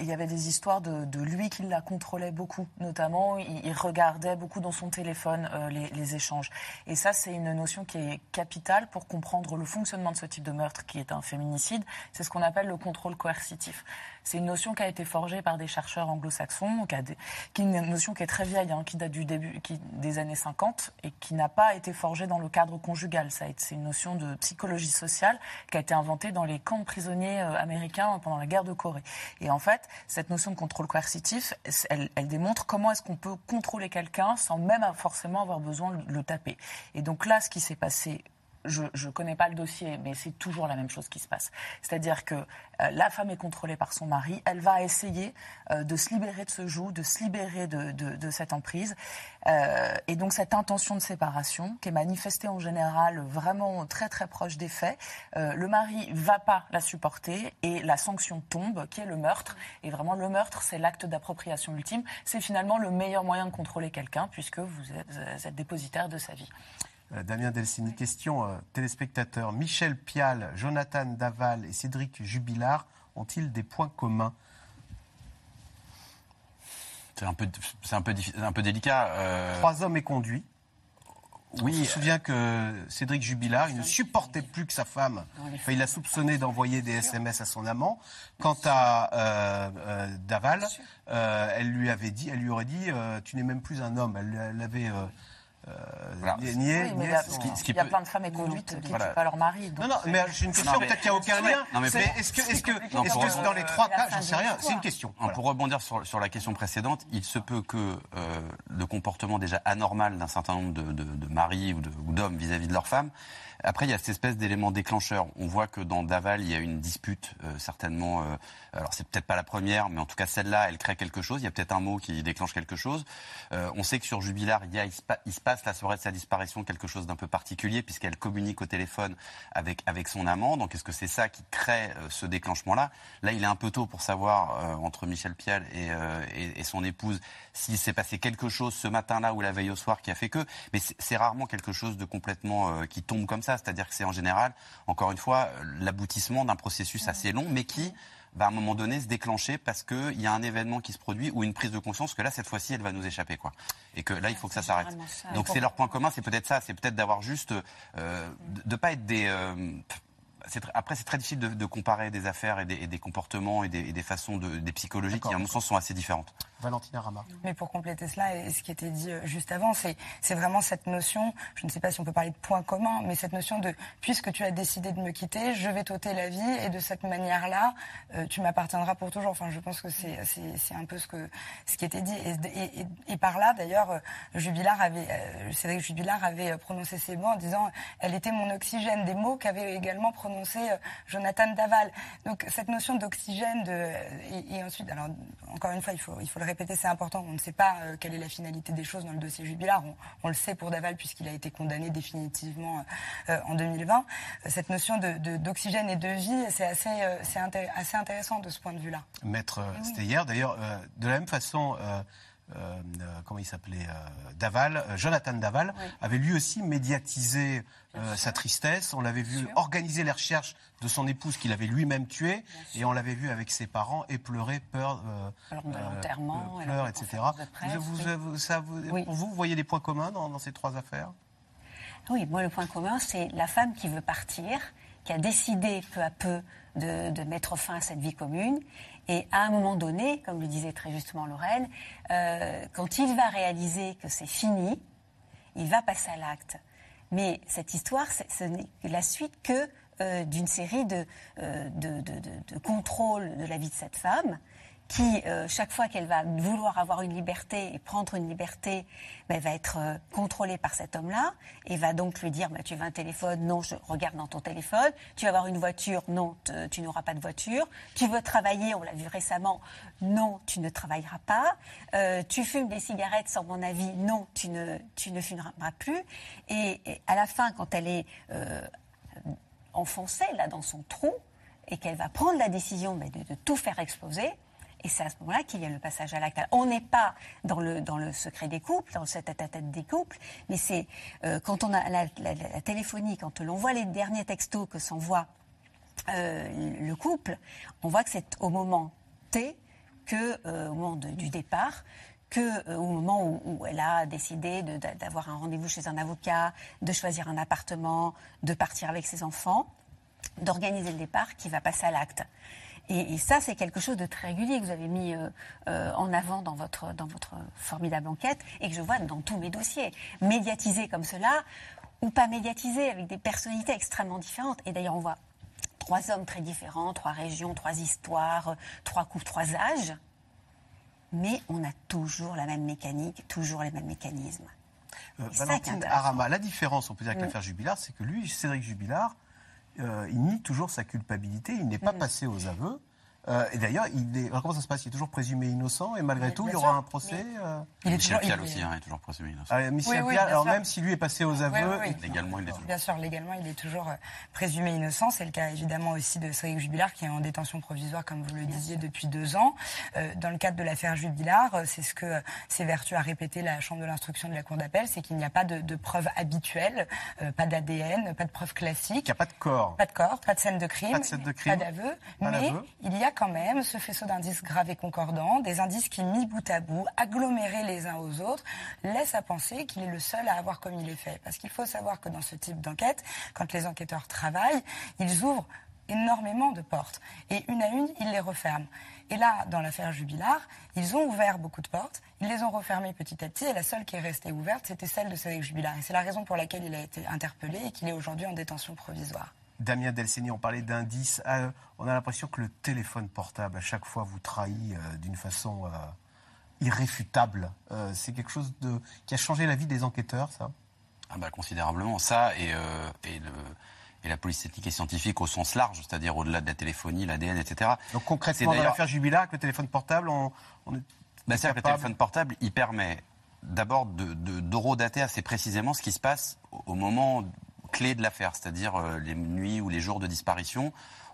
il y avait des histoires de, lui qui la contrôlait beaucoup, notamment, il, regardait beaucoup dans son téléphone les, les échanges. Et ça, c'est une notion qui est capitale pour comprendre le fonctionnement de ce type de meurtre qui est un féminicide, c'est ce qu'on appelle le contrôle coercitif. C'est une notion qui a été forgée par des chercheurs anglo-saxons, qui, est une notion qui est très vieille, hein, qui date du début des années 50 et qui n'a pas été forgée dans le cadre conjugal. C'est une notion de psychologie sociale qui a été inventée dans les camps prisonniers euh, américains pendant la guerre de Corée. Et en fait, cette notion de contrôle coercitif, elle, elle démontre comment est-ce qu'on peut contrôler quelqu'un sans même forcément avoir besoin de le taper. Et donc là, ce qui s'est passé je ne connais pas le dossier, mais c'est toujours la même chose qui se passe. C'est-à-dire que euh, la femme est contrôlée par son mari, elle va essayer euh, de se libérer de ce joug, de se libérer de, de, cette emprise. Euh, et donc cette intention de séparation, qui est manifestée en général vraiment très très proche des faits, le mari va pas la supporter et la sanction tombe, qui est le meurtre. Et vraiment le meurtre, c'est l'acte d'appropriation ultime. C'est finalement le meilleur moyen de contrôler quelqu'un, puisque vous êtes, vous êtes dépositaire de sa vie. Euh, Damien Delcini, question euh, téléspectateur. Michel Pial, Jonathan Daval et Cédric Jubilard ont-ils des points communs? C'est un peu, c'est un peu, un peu délicat. Euh. Trois hommes et conduits. Oui, je me souviens que Cédric Jubilard, il ne supportait plus que sa femme. Enfin, il a soupçonné d'envoyer des SMS à son amant. Quant à Daval, elle lui avait dit, elle lui aurait dit, tu n'es même plus un homme. Elle l'avait euh, il y a, plein de femmes éconduites qui ne tuent pas leur mari. non, non, mais j'ai une question, peut-être qu'il n'y a aucun lien. mais, est-ce que, est-ce que, dans les trois cas, j'en sais rien, c'est une question. Pour rebondir sur, sur, la question précédente, il se peut que euh, le comportement déjà anormal d'un certain nombre de, de, de maris ou d'hommes vis-à-vis de leur femme après, il y a cette espèce d'élément déclencheur. On voit que dans Daval, il y a une dispute, euh, certainement. Euh, alors, c'est peut-être pas la première, mais en tout cas, celle-là, elle crée quelque chose. Il y a peut-être un mot qui déclenche quelque chose. Euh, on sait que sur Jubilard, il, se, passe la soirée de sa disparition quelque chose d'un peu particulier, puisqu'elle communique au téléphone avec, avec son amant. Donc, est-ce que c'est ça qui crée ce déclenchement-là? Là, il est un peu tôt pour savoir, entre Michel Pial et, et, et son épouse, s'il s'est passé quelque chose ce matin-là ou la veille au soir qui a fait que. Mais c'est rarement quelque chose de complètement qui tombe comme ça c'est-à-dire que c'est en général, encore une fois, l'aboutissement d'un processus assez long, mais qui va à un moment donné se déclencher parce qu'il y a un événement qui se produit ou une prise de conscience que là, cette fois-ci, elle va nous échapper. quoi. Et que là, il faut que ça s'arrête. Donc c'est leur point commun, c'est peut-être ça, c'est peut-être d'avoir juste... Euh, de ne pas être des... Euh, après, c'est très difficile de, comparer des affaires et des, comportements et des, façons de, des psychologies qui, à mon sens, sont assez différentes. Valentina Rama. Mais pour compléter cela, et ce qui était dit euh, juste avant, c'est vraiment cette notion, je ne sais pas si on peut parler de point commun, mais cette notion de puisque tu as décidé de me quitter, je vais t'ôter la vie et de cette manière-là, euh, tu m'appartiendras pour toujours. Enfin, je pense que c'est un peu ce, que, ce qui était dit. Et, et, par là, d'ailleurs, euh, Jubilard avait, Cédric Jubilard avait prononcé ces mots en disant elle était mon oxygène, des mots qu'avait également prononcé Jonathan Daval. Donc cette notion d'oxygène, de, et, ensuite, alors encore une fois, il faut, il faut le répéter, c'est important. On ne sait pas euh, quelle est la finalité des choses dans le dossier jubilaire. On, on le sait pour Daval puisqu'il a été condamné définitivement euh, en 2020. Cette notion de- d'oxygène et de vie, c'est assez, euh, intéressant de ce point de vue-là. Maître oui. c'était hier. D'ailleurs, euh, de la même façon, euh, euh, comment il s'appelait euh, Daval, euh, Jonathan Daval, avait lui aussi médiatisé sa tristesse. On l'avait vu organiser les recherches de son épouse qu'il avait lui-même tuée, et on l'avait vu avec ses parents épleurer, peur, euh, Alors, de l'enterrement, et pleurs, etc. presse, Vous, vous- oui. vous- ça, vous- Oui. Pour vous, vous voyez des points communs dans, dans ces trois affaires? Oui, moi, le point commun, c'est la femme qui veut partir, qui a décidé peu à peu de, de mettre fin à cette vie commune. Et à un moment donné, comme le disait très justement Lorraine, euh, quand il va réaliser que c'est fini, il va passer à l'acte. Mais cette histoire, ce n'est la suite que euh, d'une série euh, de, de, de- de contrôles de la vie de cette femme qui, euh, chaque fois qu'elle va vouloir avoir une liberté et prendre une liberté, ben, va être euh, contrôlée par cet homme-là et va donc lui dire ben, Tu veux un téléphone? Non, je regarde dans ton téléphone. Tu veux avoir une voiture? Non, tu n'auras pas de voiture. Tu veux travailler? On l'a vu récemment. Non, tu ne travailleras pas. Euh, tu fumes des cigarettes? Sans mon avis Non, tu ne, tu ne fumeras plus. Et, à la fin, quand elle est enfoncée là dans son trou et qu'elle va prendre la décision ben, de tout faire exploser. Et c'est à ce moment-là qu'il y a le passage à l'acte. On n'est pas dans le, dans le secret des couples, dans le tête-à-tête des couples, mais c'est euh, quand on a la, téléphonie, quand l'on voit les derniers textos que s'envoie euh, le couple, on voit que c'est au moment T, que, euh, au moment du départ, que au moment où, où elle a décidé d'avoir un rendez-vous chez un avocat, de choisir un appartement, de partir avec ses enfants, d'organiser le départ, qui va passer à l'acte. Et, et ça, c'est quelque chose de très régulier que vous avez mis euh, euh, en avant dans votre, dans votre formidable enquête et que je vois dans tous mes dossiers. Médiatisé comme cela, ou pas médiatisé, avec des personnalités extrêmement différentes. Et d'ailleurs, on voit trois hommes très différents, trois régions, trois histoires, euh, trois couples, trois âges. Mais on a toujours la même mécanique, toujours les mêmes mécanismes. Euh, Valentine. Arama, la différence, on peut dire, avec Mm. l'affaire Jubilard, c'est que lui, Cédric Jubilard, euh, il nie toujours sa culpabilité, il n'est Mm. pas passé aux aveux. Euh, et d'ailleurs, il est... alors, comment ça se passe? Il est toujours présumé innocent et malgré tout, il y aura sûr, un procès mais- euh, Il est Michel toujours- Pial il- aussi, hein, est toujours présumé innocent. ah, Michel Oui, oui, Pial, bien alors sûr. même si lui est passé aux aveux, oui, oui. il- Légalement, il est toujours. Bien sûr, légalement, il est toujours euh, présumé innocent. C'est le cas évidemment aussi de Cédric Jubilard qui est en détention provisoire, comme vous le disiez, depuis deux ans. Euh, dans le cadre de l'affaire Jubilard, c'est ce que euh, s'évertue à répéter la Chambre de l'instruction de la Cour d'appel, c'est qu'il n'y a pas de, de preuves habituelles, euh, pas d'ADN, pas de preuves classiques. il n'y a pas de corps. Pas de corps, pas de scène de crime, Pas de scène de crime, pas d'aveu, pas mais il y a quand même ce faisceau d'indices graves et concordants, des indices qui, mis bout à bout, agglomérés les uns aux autres, laissent à penser qu'il est le seul à avoir commis les faits. Parce qu'il faut savoir que dans ce type d'enquête, quand les enquêteurs travaillent, ils ouvrent énormément de portes. Et une à une, ils les referment. Et là, dans l'affaire Jubilard, ils ont ouvert beaucoup de portes, ils les ont refermées petit à petit, et la seule qui est restée ouverte, c'était celle de Cédric Jubilard. Et c'est la raison pour laquelle il a été interpellé et qu'il est aujourd'hui en détention provisoire. Damien Delceni, on parlait d'indices. Ah, on a l'impression que le téléphone portable, à chaque fois, vous trahit euh, d'une façon euh, irréfutable. Euh, c'est quelque chose de, qui a changé la vie des enquêteurs, ça? Ah bah, considérablement. Ça et, euh, et, le, et la police technique et scientifique au sens large, c'est-à-dire au-delà de la téléphonie, l'ADN, etc. Donc C'est concrètement, dans d'ailleurs- l'affaire Jubilard, avec le téléphone portable, on, on est Bah, que le téléphone portable, il permet d'abord de, de, assez précisément ce qui se passe au moment clé de l'affaire, c'est-à-dire euh, les nuits ou les jours de disparition.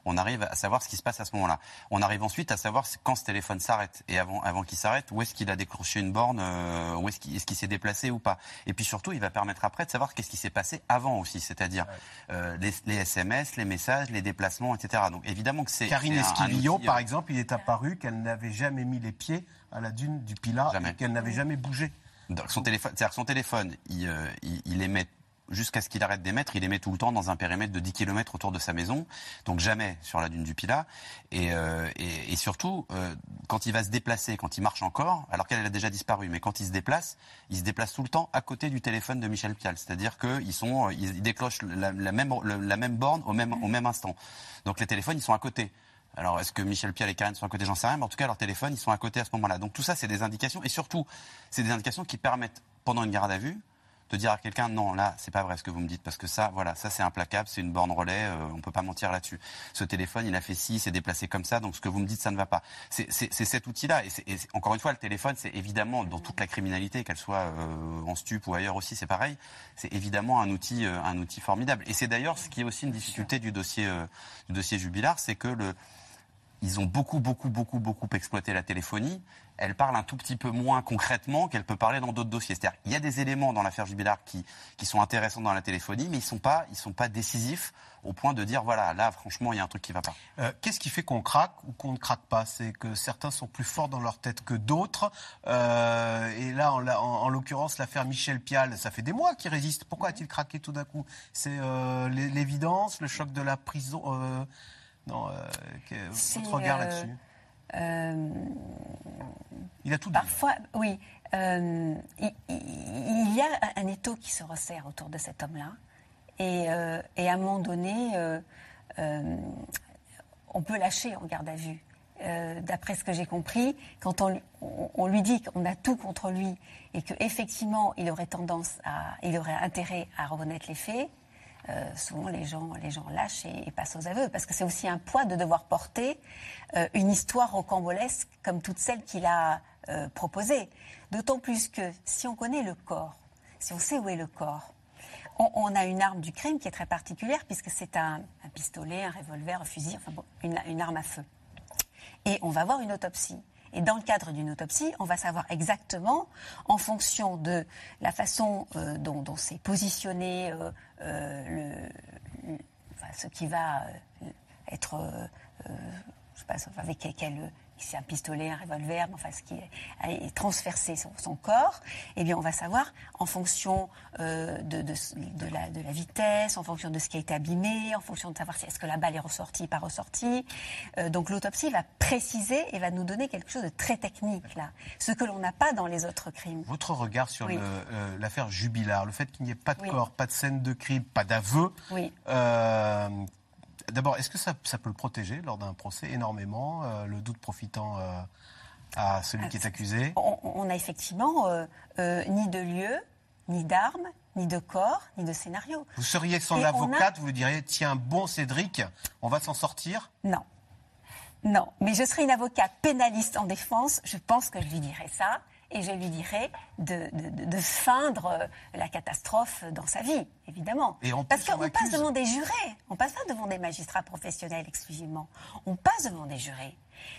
On arrive à savoir ce qui se passe à ce moment-là. On arrive ensuite à savoir quand ce téléphone s'arrête. Et avant, avant qu'il s'arrête, où est-ce qu'il a décroché une borne, euh, où est-ce qu'il est-ce qu'il s'est déplacé ou pas. Et puis surtout, il va permettre après de savoir qu'est-ce qui s'est passé avant aussi, c'est-à-dire euh, les, les SMS, les messages, les déplacements, etc. Donc évidemment que c'est Karine Esquivillon, par exemple, il est apparu qu'elle n'avait jamais mis les pieds à la dune du Pilat qu'elle n'avait jamais bougé. Donc, son téléphone, c'est-à-dire que son téléphone, il, il, il émet jusqu'à ce qu'il arrête d'émettre, il émet tout le temps dans un périmètre de 10 km autour de sa maison, donc jamais sur la dune du Pilat. Et, euh, surtout, euh, quand il va se déplacer, quand il marche encore, alors qu'elle elle a déjà disparu, mais quand il se déplace, il se déplace tout le temps à côté du téléphone de Michel Pial. C'est-à-dire qu'ils sont, euh, ils déclenchent la, même, la même borne au même, au même instant. Donc les téléphones, ils sont à côté. Alors, est-ce que Michel Pial et Karine sont à côté? J'en sais rien, mais en tout cas, leurs téléphones, ils sont à côté à ce moment-là. Donc tout ça, c'est des indications, et surtout, c'est des indications qui permettent, pendant une garde à vue, de dire à quelqu'un non là c'est pas vrai ce que vous me dites parce que ça voilà ça c'est implacable c'est une borne relais euh, on peut pas mentir là-dessus. Ce téléphone il a fait ci c'est déplacé comme ça donc ce que vous me dites ça ne va pas. C'est cet outil là et, et encore une fois le téléphone c'est évidemment dans toute la criminalité qu'elle soit euh, en stup ou ailleurs aussi c'est pareil c'est évidemment un outil euh, un outil formidable. Et c'est d'ailleurs ce qui est aussi une difficulté du dossier euh, du dossier Jubilard c'est que le ils ont beaucoup, beaucoup, beaucoup, beaucoup exploité la téléphonie. Elle parle un tout petit peu moins concrètement qu'elle peut parler dans d'autres dossiers. C'est-à-dire qu'il y a des éléments dans l'affaire Jubilard qui, qui sont intéressants dans la téléphonie, mais ils ne sont, pas- sont pas décisifs au point de dire, voilà, là, franchement, il y a un truc qui ne va pas. Euh, Qu'est-ce qui fait qu'on craque ou qu'on ne craque pas? C'est que certains sont plus forts dans leur tête que d'autres. Euh, et là, en, en- en l'occurrence, l'affaire Michel Pial, ça fait des mois qu'il résiste. Pourquoi a-t-il craqué tout d'un coup? C'est euh, l'é- l'évidence, le choc de la prison Non, euh, votre regard euh, là-dessus Euh, Il a tout dit. Parfois, oui. euh, il, y a un étau qui se resserre autour de cet homme-là. Et, et à un moment donné, on peut lâcher en garde à vue. Euh, D'après ce que j'ai compris, quand on, lui- on- on lui dit qu'on a tout contre lui et qu'effectivement il aurait tendance à, il aurait intérêt à reconnaître les faits, euh, souvent les gens, les gens lâchent et, passent aux aveux. Parce que c'est aussi un poids de devoir porter euh, une histoire rocambolesque comme toutes celles qu'il a euh, proposées. D'autant plus que si on connaît le corps, si on sait où est le corps, on, a une arme du crime qui est très particulière puisque c'est un, pistolet, un revolver, un fusil, enfin bon, une, une arme à feu. Et on va avoir une autopsie. Et dans le cadre d'une autopsie, on va savoir exactement, en fonction de la façon euh, dont, dont s'est positionné euh, euh, le, enfin, ce qui va être, je sais pas, avec quel, c'est un pistolet, un revolver, enfin ce qui est, transversé son, son corps, eh bien on va savoir en fonction euh, de, de, de la, de la vitesse, en fonction de ce qui a été abîmé, en fonction de savoir si est-ce que la balle est ressortie, pas ressortie. Euh, donc l'autopsie va préciser et va nous donner quelque chose de très technique là, ce que l'on n'a pas dans les autres crimes. Votre regard sur Oui. euh, l'affaire Jubilard, le fait qu'il n'y ait pas de Oui. corps, pas de scène de crime, pas d'aveu. Oui. D'abord, est-ce que ça, ça peut le protéger lors d'un procès énormément, euh, le doute profitant euh, à celui qui est accusé? On, on a effectivement euh, ni de lieu, ni d'armes, ni de corps, ni de scénario. Vous seriez a- avocate, vous lui diriez tiens, bon Cédric, on va s'en sortir? Non. Non, mais je serais une avocate pénaliste en défense, je pense que je lui dirais ça, et je lui dirais de, de- feindre la catastrophe dans sa vie, évidemment. Et en Parce plus, qu'on passe devant des jurés, on passe pas devant des magistrats professionnels exclusivement, on passe devant des jurés.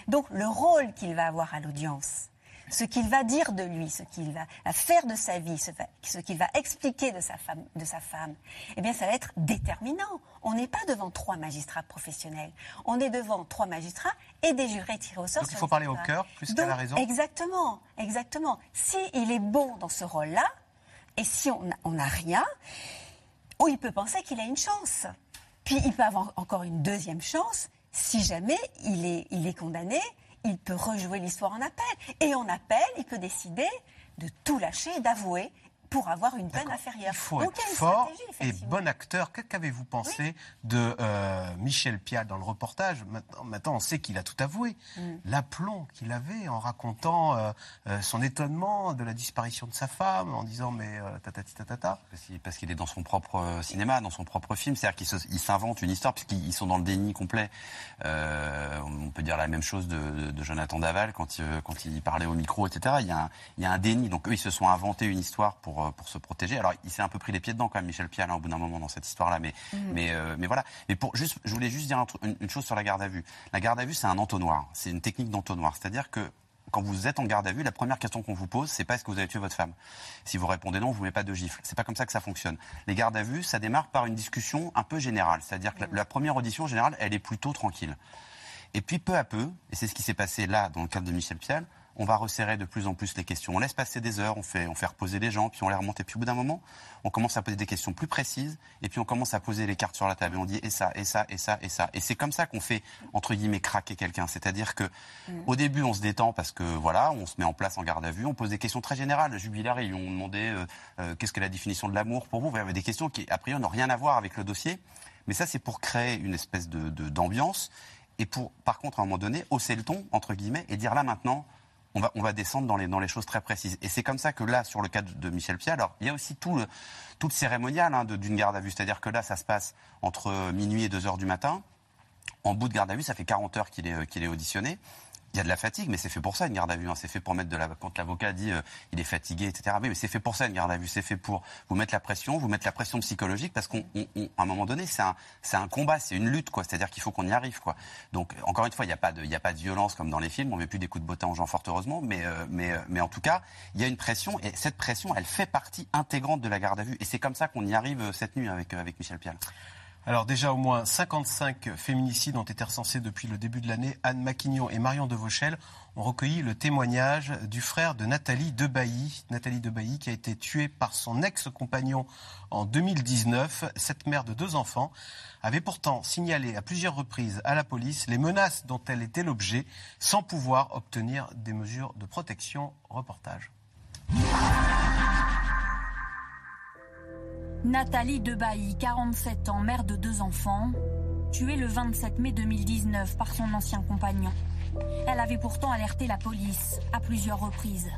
Donc le rôle qu'il va avoir à l'audience, ce qu'il va dire de lui, ce qu'il va faire de sa vie, ce, qu'il va expliquer de sa femme, de sa femme, eh bien, ça va être déterminant. On n'est pas devant trois magistrats professionnels. On est devant trois magistrats et des jurés tirés au sort. Donc il faut parler au cœur plus qu'à la raison Exactement, exactement. Si il est bon dans ce rôle-là, et si on n'a- rien, ou il peut penser qu'il a une chance. Puis il peut avoir encore une deuxième chance si jamais il est, il est condamné. Il peut rejouer l'histoire en appel. Et en appel, il peut décider de tout lâcher et d'avouer pour avoir une peine inférieure. Il faut Donc être il y a une fort et bon acteur. Qu'avez-vous pensé de euh, Michel Pial dans le reportage? Maintenant, maintenant, on sait qu'il a tout avoué. Mm. L'aplomb qu'il avait en racontant euh, euh, son étonnement de la disparition de sa femme, en disant mais euh, tatati tatata. Parce qu'il- Parce qu'il est dans son propre cinéma, dans son propre film. C'est-à-dire qu'il s'invente une histoire, puisqu'ils sont dans le déni complet. Euh, on peut dire la même chose de, de Jonathan Daval quand, il- quand il parlait au micro, etc. Il y, a un, il y a un déni. Donc eux, ils se sont inventés une histoire pour, euh, pour se protéger. Alors, il s'est un peu pris les pieds dedans, quand même, Michel Pial, hein, au bout d'un moment, dans cette histoire-là. Mais, mais, euh, mais voilà. Mais pour, juste, je voulais juste dire une, une chose sur la garde à vue. La garde à vue, c'est un entonnoir. C'est une technique d'entonnoir. C'est-à-dire que quand vous êtes en garde à vue, la première question qu'on vous pose, c'est pas est-ce que vous avez tué votre femme? Si vous répondez non, on vous met pas de gifle. C'est pas comme ça que ça fonctionne. Les gardes à vue, ça démarre par une discussion un peu générale. C'est-à-dire que la, la première audition en général, elle est plutôt tranquille. Et puis peu à peu, et c'est ce qui s'est passé là dans le cadre de Michel Pial, on va resserrer de plus en plus les questions. On laisse passer des heures, on fait, on fait reposer les gens, puis on les remonte. Et puis au bout d'un moment, on commence à poser des questions plus précises, et puis on commence à poser les cartes sur la table. Et on dit et ça, et ça, et ça, et ça. Et c'est comme ça qu'on fait, entre guillemets, craquer quelqu'un. C'est-à-dire que au début, on se détend parce que voilà, on se met en place en garde à vue, on pose des questions très générales. Lui ont demandé euh, euh, qu'est-ce que la définition de l'amour pour vous? Vous avez des questions qui, a priori, n'ont rien à voir avec le dossier. Mais ça, c'est pour créer une espèce de- d'ambiance. et pour, par contre, à un moment donné, hausser le ton, entre guillemets, et dire là maintenant, on va, descendre dans les, choses très précises. Et c'est comme ça que là, sur le cas de, Michel Piat, alors il y a aussi tout le, toute cérémoniale hein, d'une garde à vue. C'est-à-dire que là, ça se passe entre minuit et 2 heures du matin. En bout de garde à vue, ça fait 40 heures qu'il est, euh, qu'il est auditionné. Il y a de la fatigue, mais c'est fait pour ça une garde à vue. hein. C'est fait pour mettre de la. Quand l'avocat dit euh, il est fatigué, etc. Mais c'est fait pour ça une garde à vue. C'est fait pour vous mettre la pression, vous mettre la pression psychologique, parce qu'à un moment donné, c'est un, un combat, c'est une lutte, quoi. C'est-à-dire qu'il faut qu'on y arrive, quoi. Donc encore une fois, il n'y a pas de, y a pas de violence comme dans les films. On met plus des coups de bottin aux gens, fort heureusement. Mais, euh, mais, euh, mais en tout cas, il y a une pression, et cette pression, elle fait partie intégrante de la garde à vue. Et c'est comme ça qu'on y arrive euh, cette nuit avec, avec Michel Pial. Alors déjà, au moins 55 féminicides ont été recensés depuis le début de l'année. Anne Maquignon et Marion Devauchel ont recueilli le témoignage du frère de Nathalie Debailly. Nathalie Debailly qui a été tuée par son ex-compagnon en 2019. Cette mère de deux enfants avait pourtant signalé à plusieurs reprises à la police les menaces dont elle était l'objet sans pouvoir obtenir des mesures de protection. Reportage. Nathalie Debailly, 47 ans, mère de deux enfants, tuée le 27 mai 2019 par son ancien compagnon. Elle avait pourtant alerté la police à plusieurs reprises.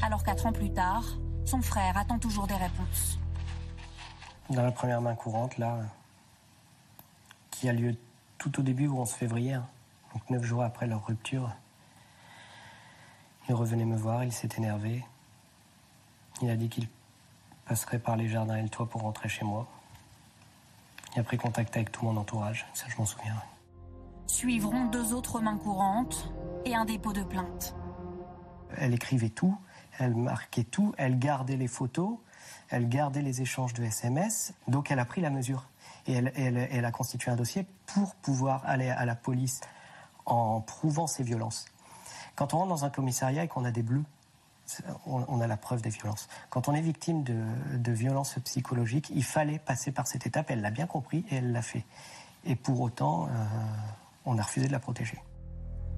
Alors quatre ans plus tard, son frère attend toujours des réponses. Dans la première main courante, là, qui a lieu tout au début, au 11 février, hein, donc neuf jours après leur rupture, il revenait me voir, il s'est énervé. Il a dit qu'il passerait par les jardins et le toit pour rentrer chez moi. Il a pris contact avec tout mon entourage, ça je m'en souviens. Suivront deux autres mains courantes et un dépôt de plainte. Elle écrivait tout, elle marquait tout, elle gardait les photos, elle gardait les échanges de SMS, donc elle a pris la mesure. Et elle, elle- elle a constitué un dossier pour pouvoir aller à la police en prouvant ses violences. Quand on rentre dans un commissariat et qu'on a des bleus, on, a la preuve des violences. Quand on est victime de, de violences psychologiques, il fallait passer par cette étape, elle l'a bien compris et elle l'a fait. Et pour autant, euh, on a refusé de la protéger.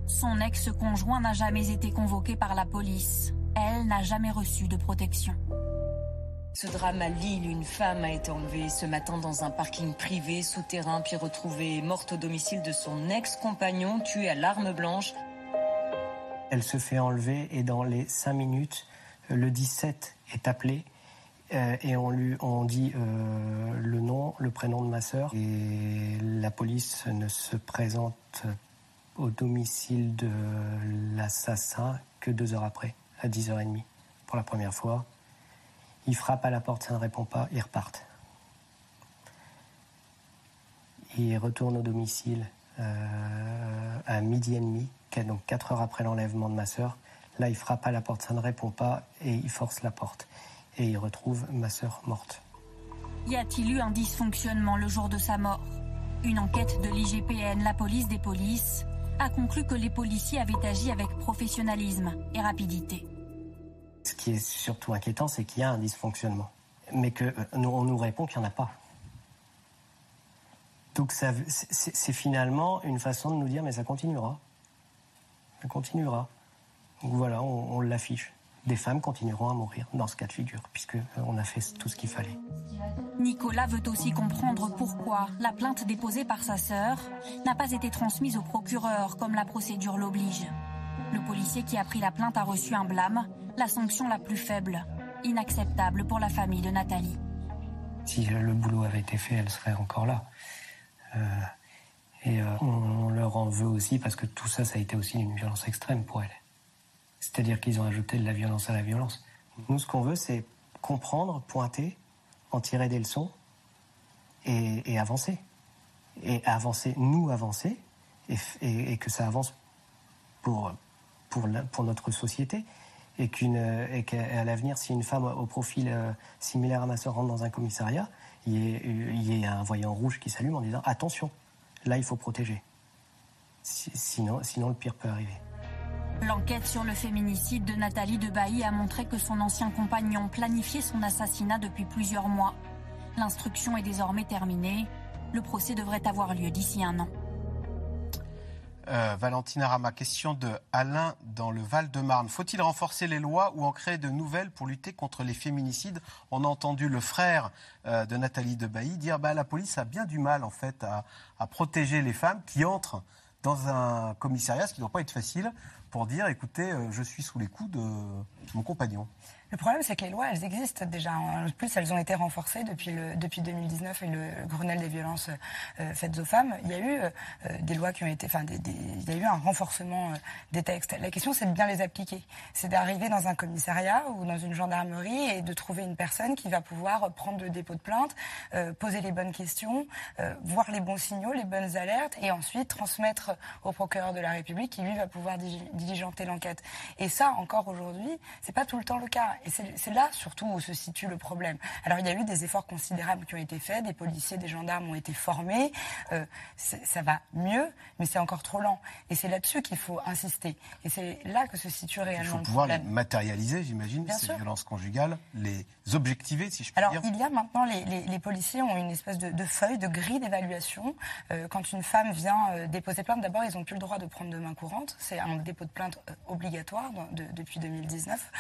Son ex-conjoint n'a jamais été convoqué par la police. Elle n'a jamais reçu de protection. Ce drame à Lille, une femme a été enlevée ce matin dans un parking privé souterrain, puis retrouvée morte au domicile de son ex-compagnon, tué à l'arme blanche. Elle se fait enlever et dans les 5 minutes, euh, le 17 est appelé euh, et on lui on dit euh, le nom, le prénom de ma sœur et la police ne se présente au domicile de l'assassin que deux heures après, à 10h30 pour la première fois. Ils frappent à la porte, ça ne répond pas, ils repartent. Ils retournent au domicile à midi et demi, donc 4 heures après l'enlèvement de ma sœur. Là, il frappe à la porte, ça ne répond pas, et il force la porte. Et il retrouve ma sœur morte. Y a-t-il eu un dysfonctionnement le jour de sa mort? Une enquête de l'IGPN, la police des polices, a conclu que les policiers avaient agi avec professionnalisme et rapidité. Ce qui est surtout inquiétant, c'est qu'il y a un dysfonctionnement. Mais que euh, nous- on nous répond qu'il n'y en a pas. Donc c'est finalement une façon de nous dire, mais ça continuera. Continuera. Donc voilà, on, on l'affiche. Des femmes continueront à mourir dans ce cas de figure, puisque euh, on a fait tout ce qu'il fallait. Nicolas veut aussi comprendre pourquoi la plainte déposée par sa sœur n'a pas été transmise au procureur comme la procédure l'oblige. Le policier qui a pris la plainte a reçu un blâme, la sanction la plus faible, inacceptable pour la famille de Nathalie. Si le boulot avait été fait, elle serait encore là. Euh, et euh, on, leur en veut aussi parce que tout ça, ça a été aussi une violence extrême pour elle. C'est-à-dire qu'ils ont ajouté de la violence à la violence. Nous, ce qu'on veut, c'est comprendre, pointer, en tirer des leçons et, avancer. Et avancer, nous avancer, et, que ça avance pour, pour, notre société. Et qu'à l'avenir, si une femme au profil euh, similaire à ma soeur rentre dans un commissariat, il y, il y ait un voyant rouge qui s'allume en disant attention, là il faut protéger. Si- sinon, sinon le pire peut arriver. L'enquête sur le féminicide de Nathalie Debailly a montré que son ancien compagnon planifiait son assassinat depuis plusieurs mois. L'instruction est désormais terminée. Le procès devrait avoir lieu d'ici un an. Euh, Valentina Rama, question de Alain dans le Val-de-Marne. Faut-il renforcer les lois ou en créer de nouvelles pour lutter contre les féminicides? On a entendu le frère euh, de Nathalie Debailly dire bah, la police a bien du mal en fait à, à protéger les femmes qui entrent dans un commissariat, ce qui ne doit pas être facile pour dire, écoutez, euh, je suis sous les coups de mon compagnon. Le problème, c'est que les lois, elles existent déjà. En plus, elles ont été renforcées depuis, le, depuis 2019 et le Grenelle des violences euh, faites aux femmes. Il y a eu euh, des lois qui ont été. Enfin, des, il y a eu un renforcement euh, des textes. La question, c'est de bien les appliquer. C'est d'arriver dans un commissariat ou dans une gendarmerie et de trouver une personne qui va pouvoir prendre le dépôt de plainte, poser les bonnes questions, voir les bons signaux, les bonnes alertes et ensuite transmettre au procureur de la République qui, lui, va pouvoir diligenter l'enquête. Et ça, encore aujourd'hui, c'est pas tout le temps le cas. Et c'est là surtout où se situe le problème. Alors il y a eu des efforts considérables qui ont été faits, des policiers, des gendarmes ont été formés, euh, ça va mieux, mais c'est encore trop lent. Et c'est là-dessus qu'il faut insister. Et c'est là que se situe réellement Il faut le pouvoir les matérialiser, j'imagine, ces sûr. violences conjugales, les objectiver, si je puis Alors, dire. il y a maintenant, les, les- les policiers ont une espèce de, de feuille, de grille d'évaluation. Euh, quand une femme vient euh, déposer plainte, d'abord, ils n'ont plus le droit de prendre de main courante. C'est un dépôt de plainte euh, obligatoire de- depuis 2019.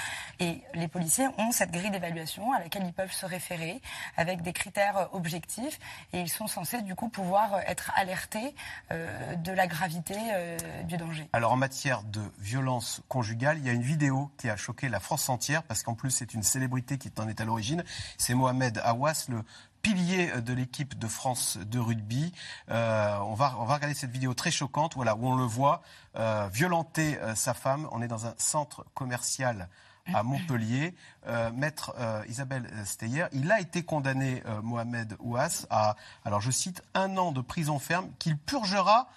Et les policiers ont cette grille d'évaluation à laquelle ils peuvent se référer avec des critères objectifs. Et ils sont censés, du coup, pouvoir être alertés de la gravité du danger. Alors en matière de violence conjugale, il y a une vidéo qui a choqué la France entière parce qu'en plus c'est une célébrité qui en est à l'origine. C'est Mohamed Awas, le pilier de l'équipe de France de rugby. Euh, on, va, on va regarder cette vidéo très choquante voilà, où on le voit euh, violenter euh, sa femme. On est dans un centre commercial à Montpellier. Maître Isabelle Steyer, il a été condamné, Mohamed Ouas, à, alors je cite, un an de prison ferme qu'il purgera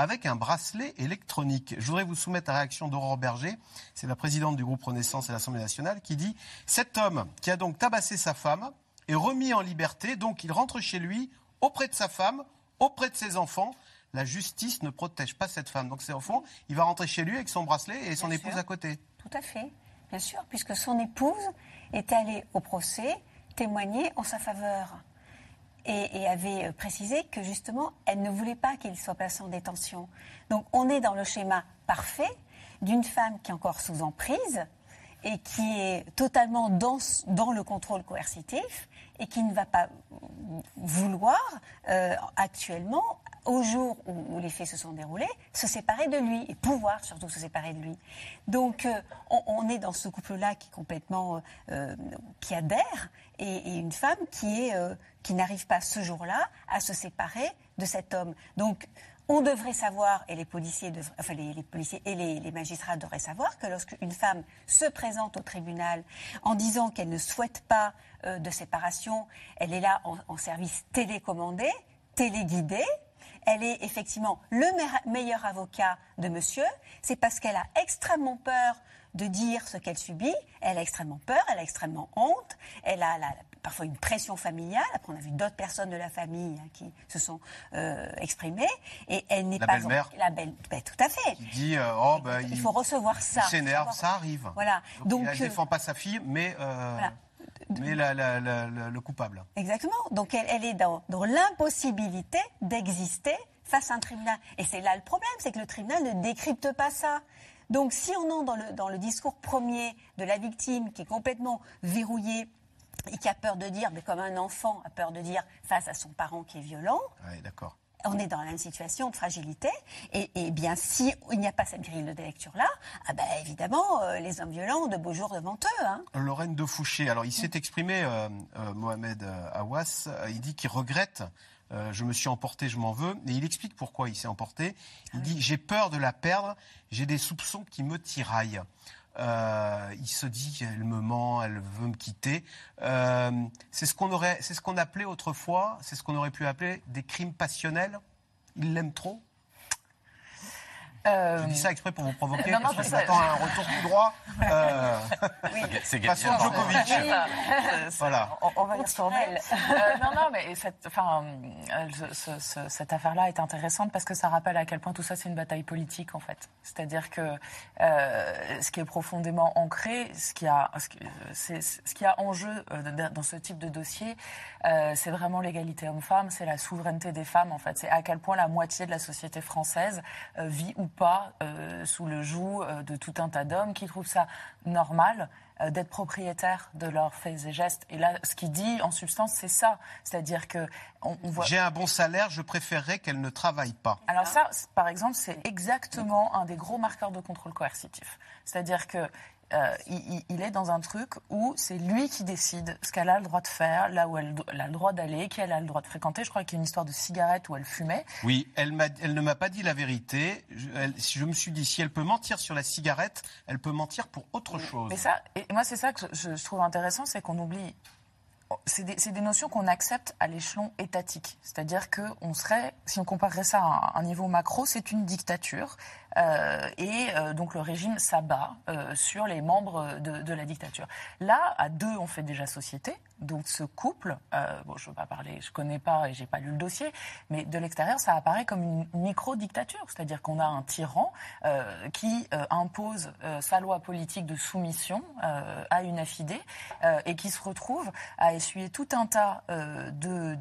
avec un bracelet électronique. Je voudrais vous soumettre la réaction d'Aurore Berger, c'est la présidente du groupe Renaissance à l'Assemblée nationale, qui dit Cet homme qui a donc tabassé sa femme est remis en liberté, donc il rentre chez lui, auprès de sa femme, auprès de ses enfants. La justice ne protège pas cette femme. Donc c'est au fond, il va rentrer chez lui avec son bracelet et son Bien épouse sûr. à côté. Tout à fait, bien sûr, puisque son épouse est allée au procès témoigner en sa faveur et, avait euh, précisé que justement, elle ne voulait pas qu'il soit placé en détention. Donc on est dans le schéma parfait d'une femme qui est encore sous emprise et qui est totalement dans le contrôle coercitif et qui ne va pas vouloir euh, actuellement, au jour où, les faits se sont déroulés, se séparer de lui et pouvoir surtout se séparer de lui. Donc euh, on, est dans ce couple-là qui est complètement euh, euh, et, une femme qui est euh, qui n'arrive pas ce jour-là à se séparer de cet homme. Donc on devrait savoir, et les policiers, enfin les, policiers et les, magistrats devraient savoir que lorsqu'une femme se présente au tribunal en disant qu'elle ne souhaite pas de séparation, elle est là en, en service télécommandé, téléguidé. Elle est effectivement le me- meilleur avocat de monsieur. C'est parce qu'elle a extrêmement peur de dire ce qu'elle subit. Elle a extrêmement peur, elle a extrêmement honte. Elle a la- parfois une pression familiale. Après, on a vu d'autres personnes de la famille hein, qui se sont euh, exprimées. Et elle n'est pas... belle-mère. La belle... ben, tout à fait. Il dit euh, oh, bah, Il faut recevoir ça. Il s'énerve, ça arrive. Voilà. Donc, Donc, il ne euh, défend pas sa fille, mais, Voilà. Mais la- la- la- la- le coupable. Exactement. Donc elle, elle est dans, dans l'impossibilité d'exister face à un tribunal. Et c'est là le problème, c'est que le tribunal ne décrypte pas ça. Donc si on entre dans le, dans le discours premier de la victime qui est complètement verrouillé et qui a peur de dire, mais comme un enfant a peur de dire face à son parent qui est violent, Ouais, d'accord. On est dans la même situation de fragilité. Et, et bien, si il n'y a pas cette grille de lecture-là, ah ben, évidemment, euh, les hommes violents ont de beaux jours devant eux. Hein. Lorraine de Fouché, alors il s'est exprimé, euh, euh, Mohamed Awas, il dit qu'il regrette, je me suis emporté, je m'en veux, et il explique pourquoi il s'est emporté. Il dit, j'ai peur de la perdre, j'ai des soupçons qui me tiraillent. Euh, il se dit qu'elle me ment, elle veut me quitter. Euh, c'est ce qu'on aurait, c'est ce qu'on appelait autrefois, c'est ce qu'on aurait pu appeler des crimes passionnels. Il l'aime trop. Je dis ça exprès pour vous provoquer, Non, non, parce que je un retour tout droit. Euh, C'est façon Gaëtan. Djokovic. C'est. C'est- Voilà. On, on va y retourner. Euh, non, non, mais cette, enfin, euh, ce- ce- ce- cette affaire-là est intéressante parce que ça rappelle à quel point tout ça c'est une bataille politique en fait. C'est-à-dire que euh, ce qui est profondément ancré, ce qui a, ce qui, c'est- ce qui a en jeu euh, dans ce type de dossier, euh, c'est vraiment l'égalité homme-femme, c'est la souveraineté des femmes en fait. C'est à quel point la moitié de la société française euh, vit ou pas euh, sous le joug euh, de tout un tas d'hommes qui trouvent ça normal euh, d'être propriétaires de leurs faits et gestes. Et là, ce qu'il dit en substance, c'est ça. C'est-à-dire que on, on voit. J'ai un bon salaire, je préférerais qu'elle ne travaille pas. Alors ça, par exemple, c'est exactement un des gros marqueurs de contrôle coercitif. C'est-à-dire que euh, il, est dans un truc où c'est lui qui décide ce qu'elle a le droit de faire, là où elle, a le droit d'aller, qui elle a le droit de fréquenter. Je crois qu'il y a une histoire de cigarette où elle fumait. Oui, elle, ne m'a pas dit la vérité. Je, elle- je me suis dit, si elle peut mentir sur la cigarette, elle peut mentir pour autre chose. Mais ça, et moi, c'est ça que je, je trouve intéressant, c'est qu'on oublie. C'est des, notions qu'on accepte à l'échelon étatique. C'est-à-dire qu'on serait, si on comparerait ça à un niveau macro, c'est une dictature. Euh, et euh, donc le régime s'abat euh, sur les membres de, la dictature. Là, à deux, on fait déjà société. Donc ce couple, bon, je ne veux pas parler, je connais pas et j'ai pas lu le dossier, mais de l'extérieur, ça apparaît comme une micro-dictature. C'est-à-dire qu'on a un tyran qui impose sa loi politique de soumission à une affidée et qui se retrouve à essuyer tout un tas de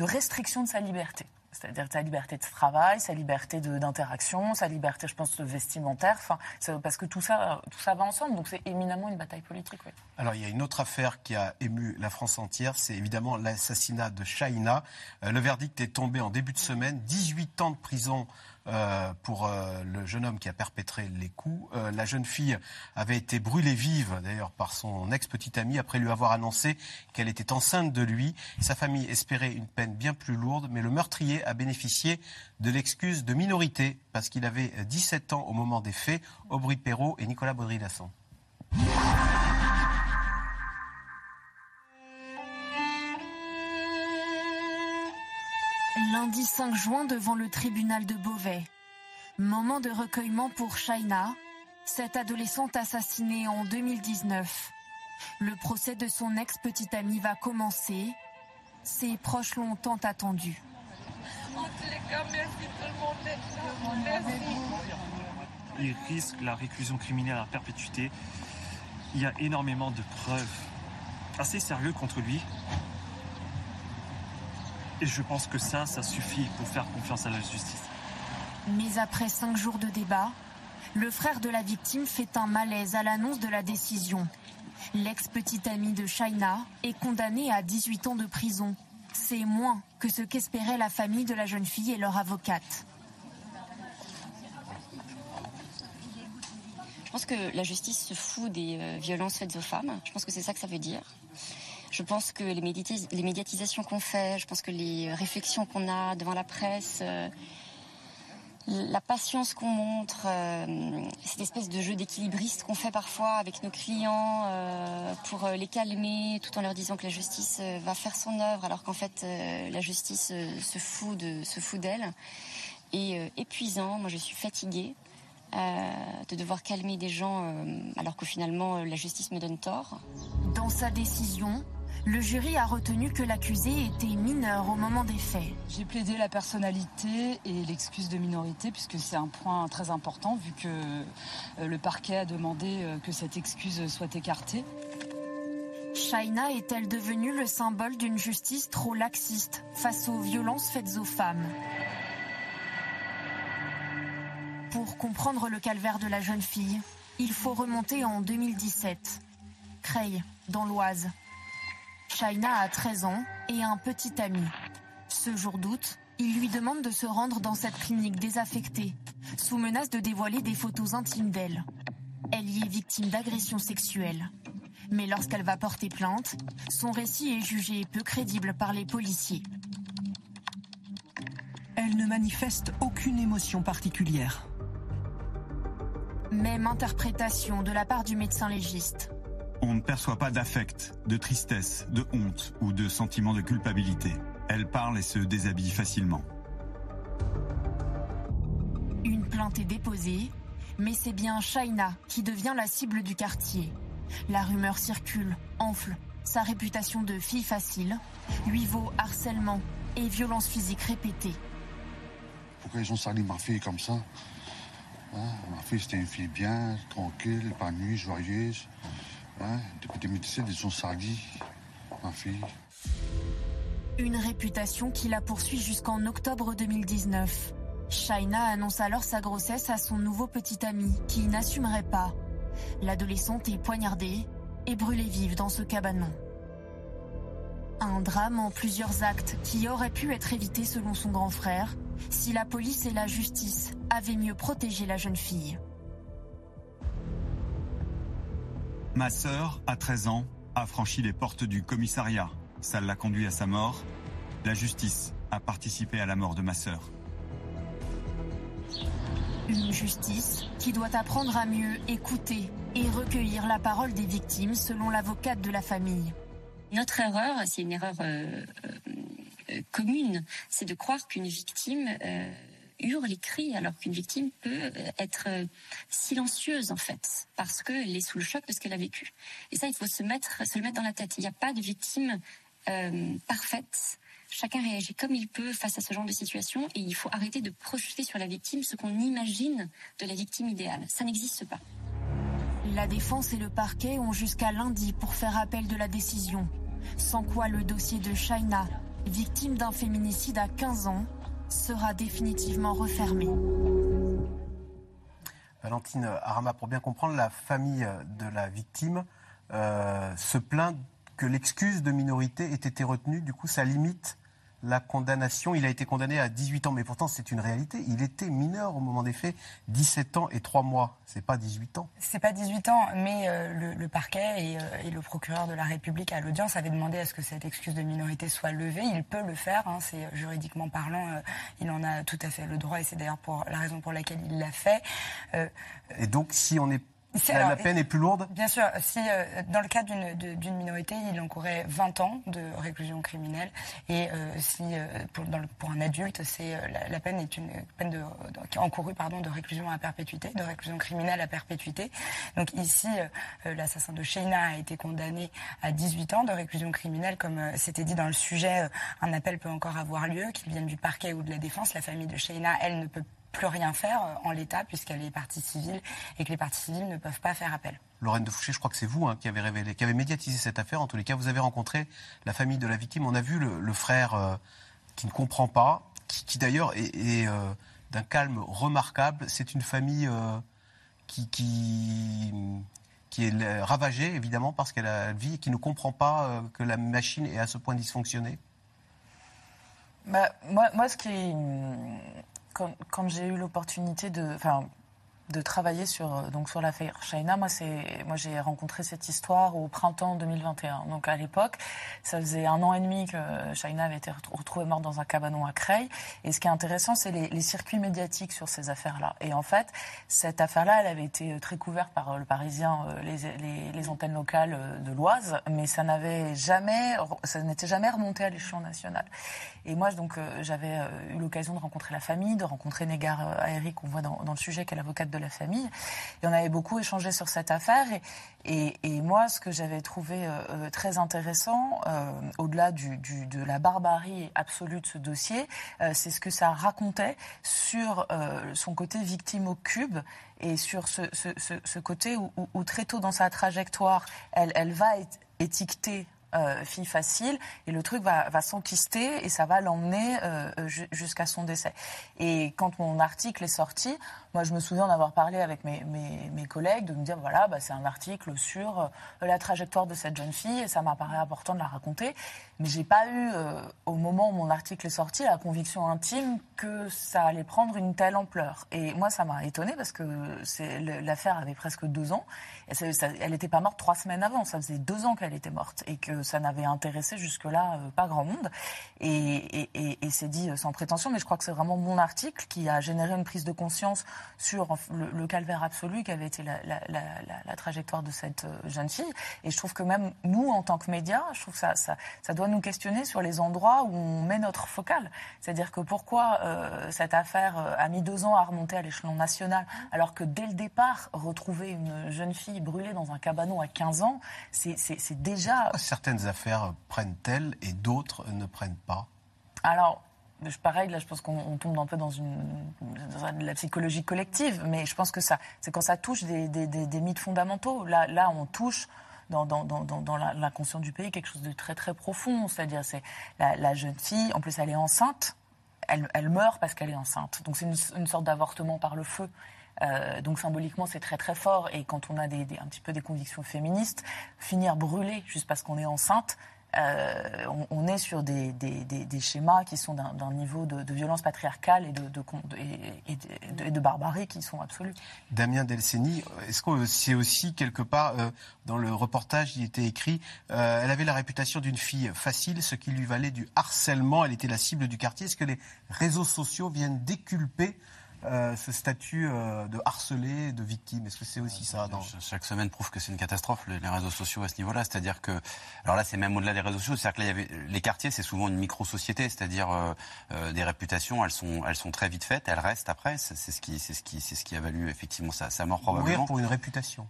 restrictions de sa liberté. C'est-à-dire sa liberté de travail, sa liberté d'interaction, sa liberté, je pense, vestimentaire. Enfin, parce que tout ça, tout ça va ensemble. Donc c'est éminemment une bataille politique. Alors, il y a une autre affaire qui a ému la France entière, c'est évidemment l'assassinat de Shaina. Euh, le verdict est tombé en début de semaine. 18 ans de prison euh, pour euh, le jeune homme qui a perpétré les coups. Euh, la jeune fille avait été brûlée vive, d'ailleurs, par son ex-petite amie, après lui avoir annoncé qu'elle était enceinte de lui. Sa famille espérait une peine bien plus lourde, mais le meurtrier a bénéficié de l'excuse de minorité, parce qu'il avait 17 ans au moment des faits, Aubry Perrault et Nicolas Baudry-Lasson. Lundi 5 juin devant le tribunal de Beauvais. Moment de recueillement pour Shaina, cette adolescente assassinée en 2019. Le procès de son ex-petite amie va commencer. Ses proches l'ont tant attendu. Il risque la réclusion criminelle à perpétuité. Il y a énormément de preuves assez sérieuses contre lui. Et je pense que ça, ça suffit pour faire confiance à la justice. Mais après cinq jours de débat, le frère de la victime fait un malaise à l'annonce de la décision. L'ex-petite amie de Shaina est condamnée à 18 ans de prison. C'est moins que ce qu'espérait la famille de la jeune fille et leur avocate. Je pense que la justice se fout des euh, violences faites aux femmes. Je pense que c'est ça que ça veut dire. Je pense que les, médiatisations qu'on fait, je pense que les réflexions qu'on a devant la presse, euh, la patience qu'on montre, euh, cette espèce de jeu d'équilibriste qu'on fait parfois avec nos clients euh, pour les calmer, tout en leur disant que la justice va faire son œuvre, alors qu'en fait la justice se fout de se fout d'elle, et épuisant. Moi, je suis fatiguée de devoir calmer des gens alors que finalement la justice me donne tort. Dans sa décision, le jury a retenu que l'accusé était mineur au moment des faits. J'ai plaidé la personnalité et l'excuse de minorité puisque c'est un point très important vu que euh, le parquet a demandé euh, que cette excuse soit écartée. Shaina est-elle devenue le symbole d'une justice trop laxiste face aux violences faites aux femmes? Pour comprendre le calvaire de la jeune fille, il faut remonter en 2017. Creil, dans l'Oise. Shaina a 13 ans et un petit ami. Ce jour d'août, il lui demande de se rendre dans cette clinique désaffectée, sous menace de dévoiler des photos intimes d'elle. Elle y est victime d'agressions sexuelles. Mais lorsqu'elle va porter plainte, son récit est jugé peu crédible par les policiers. Elle ne manifeste aucune émotion particulière. Même interprétation de la part du médecin légiste. On ne perçoit pas d'affect, de tristesse, de honte ou de sentiment de culpabilité. Elle parle et se déshabille facilement. Une plainte est déposée, mais c'est bien Shaina qui devient la cible du quartier. La rumeur circule, enfle. Sa réputation de fille facile lui vaut harcèlement et violence physique répétées. Pourquoi ils ont sali ma fille comme ça? Hein, Ma fille, c'était une fille bien, tranquille, épanouie, joyeuse. Depuis 2017, ils ont sali ma fille. Une réputation qui la poursuit jusqu'en octobre 2019. Shaina annonce alors sa grossesse à son nouveau petit ami, qui n'assumerait pas. L'adolescente est poignardée et brûlée vive dans ce cabanon. Un drame en plusieurs actes qui aurait pu être évité selon son grand frère si la police et la justice avaient mieux protégé la jeune fille. Ma sœur, à 13 ans, a franchi les portes du commissariat. Ça l'a conduit à sa mort. La justice a participé à la mort de ma sœur. Une justice qui doit apprendre à mieux écouter et recueillir la parole des victimes selon l'avocate de la famille. Notre erreur, c'est une erreur euh, euh, commune, c'est de croire qu'une victime euh, hurle et crie alors qu'une victime peut être silencieuse en fait parce qu'elle est sous le choc de ce qu'elle a vécu. Et ça, il faut se mettre, se le mettre dans la tête. Il n'y a pas de victime parfaite. Chacun réagit comme il peut face à ce genre de situation et il faut arrêter de projeter sur la victime ce qu'on imagine de la victime idéale. Ça n'existe pas. La défense et le parquet ont jusqu'à lundi pour faire appel de la décision. Sans quoi le dossier de Shaina, victime d'un féminicide à 15 ans, sera définitivement refermé. Valentine Arama, pour bien comprendre, la famille de la victime euh, se plaint que l'excuse de minorité ait été retenue. Du coup, ça limite la condamnation. Il a été condamné à 18 ans, mais pourtant c'est une réalité. Il était mineur au moment des faits, 17 ans et 3 mois. C'est pas 18 ans. C'est pas 18 ans, mais euh, le, parquet euh, et, le procureur de la République à l'audience avaient demandé à ce que cette excuse de minorité soit levée. Il peut le faire, hein, c'est juridiquement parlant, euh, il en a tout à fait le droit et c'est d'ailleurs pour la raison pour laquelle il l'a fait. et donc si on est la, peine est plus lourde Bien sûr. Si, euh, dans le cas d'une minorité, il encourait 20 ans de réclusion criminelle. Et euh, si, euh, pour, pour, un adulte, c'est la, peine est une peine de, encourue pardon, de réclusion à perpétuité, de réclusion criminelle à perpétuité. Donc ici, l'assassin de Sheina a été condamné à 18 ans de réclusion criminelle. Comme c'était dit dans le sujet, un appel peut encore avoir lieu, qu'il vienne du parquet ou de la défense. La famille de Sheina, elle, ne peut plus rien faire euh, en l'état puisqu'elle est partie civile et que les parties civiles ne peuvent pas faire appel. Lorraine de Fouché, je crois que c'est vous hein, qui avez révélé, qui avez médiatisé cette affaire. En tous les cas, vous avez rencontré la famille de la victime. On a vu le, frère euh, qui ne comprend pas, qui, d'ailleurs est, euh, d'un calme remarquable. C'est une famille qui, qui, qui, est ravagée, évidemment, parce qu'elle a vie et qui ne comprend pas que la machine est à ce point dysfonctionnée. Bah, moi, moi, ce qui quand, j'ai eu l'opportunité de, travailler sur, euh, sur l'affaire Shaina. Moi, j'ai rencontré cette histoire au printemps 2021. Donc, à l'époque, ça faisait un an et demi que Shaina avait été retrouvée morte dans un cabanon à Creil. Et ce qui est intéressant, c'est les, circuits médiatiques sur ces affaires-là. Et en fait, cette affaire-là, elle avait été très couverte par euh, le Parisien, euh, les, les, antennes locales de l'Oise, mais ça n'avait jamais, ça n'était jamais remonté à l'échelon national. Et moi, donc, j'avais eu l'occasion de rencontrer la famille, de rencontrer Négar Aéri, qu'on voit dans, le sujet, qui est l'avocate de la famille. Et on avait beaucoup échangé sur cette affaire. Et, moi, ce que j'avais trouvé euh, euh, très intéressant, euh, au-delà de la barbarie absolue de ce dossier, c'est ce que ça racontait sur son côté victime au cube et sur ce, côté où, où, très tôt dans sa trajectoire, elle, elle va être étiquetée euh, fille facile, et le truc va, va s'enquister et ça va l'emmener euh, jusqu'à son décès. Et quand mon article est sorti, moi je me souviens d'avoir parlé avec mes, mes, collègues, de me dire voilà, bah, c'est un article sur euh, la trajectoire de cette jeune fille, et ça m'a paru important de la raconter. Mais j'ai pas eu, au moment où mon article est sorti, la conviction intime que ça allait prendre une telle ampleur. Et moi, ça m'a étonnée parce que l'affaire avait presque deux ans. Elle n'était pas morte trois semaines avant, ça faisait deux ans qu'elle était morte. Et que ça n'avait intéressé jusque-là euh, pas grand monde. Et, c'est dit euh, sans prétention, mais je crois que c'est vraiment mon article qui a généré une prise de conscience sur le, calvaire absolu qui avait été la, trajectoire de cette euh, jeune fille. Et je trouve que même nous, en tant que médias, je trouve que ça, ça, doit nous questionner sur les endroits où on met notre focale. C'est-à-dire que pourquoi cette affaire a mis deux ans à remonter à l'échelon national, alors que dès le départ, retrouver une jeune fille brûlée dans un cabanon à 15 ans, c'est déjà... Certaines affaires prennent-elles et d'autres ne prennent pas Alors, pareil, là, je pense qu'on tombe un peu dans, la psychologie collective, mais je pense que ça, c'est quand ça touche des, mythes fondamentaux. Là, là, on touche dans, l'inconscient du pays quelque chose de très très profond. C'est-à-dire, c'est la, jeune fille, en plus, elle est enceinte. elle, elle meurt parce qu'elle est enceinte. Donc c'est une sorte d'avortement par le feu. Euh, donc symboliquement, c'est très très fort. Et quand on a un petit peu des convictions féministes, finir brûlé juste parce qu'on est enceinte, euh, on, est sur des, schémas qui sont d'un niveau de, violence patriarcale et de, barbarie qui sont absolus. Damien Delceni, est-ce que c'est aussi quelque part, euh, dans le reportage, il était écrit, elle avait la réputation d'une fille facile, ce qui lui valait du harcèlement, elle était la cible du quartier. Est-ce que les réseaux sociaux viennent déculper euh, ce statut euh, de harcelé, de victime Est-ce que c'est aussi ça dans... Chaque semaine prouve que c'est une catastrophe, les les réseaux sociaux à ce niveau-là. C'est-à-dire que, alors là, c'est même au-delà des réseaux sociaux. C'est-à-dire que là, il y avait, les quartiers, c'est souvent une micro-société. C'est-à-dire, euh, des réputations, elles sont, elles sont très vite faites, elles restent après. C'est c'est ce qui, c'est ce qui, c'est ce qui a valu effectivement sa, sa mort probablement. Mourir pour une réputation.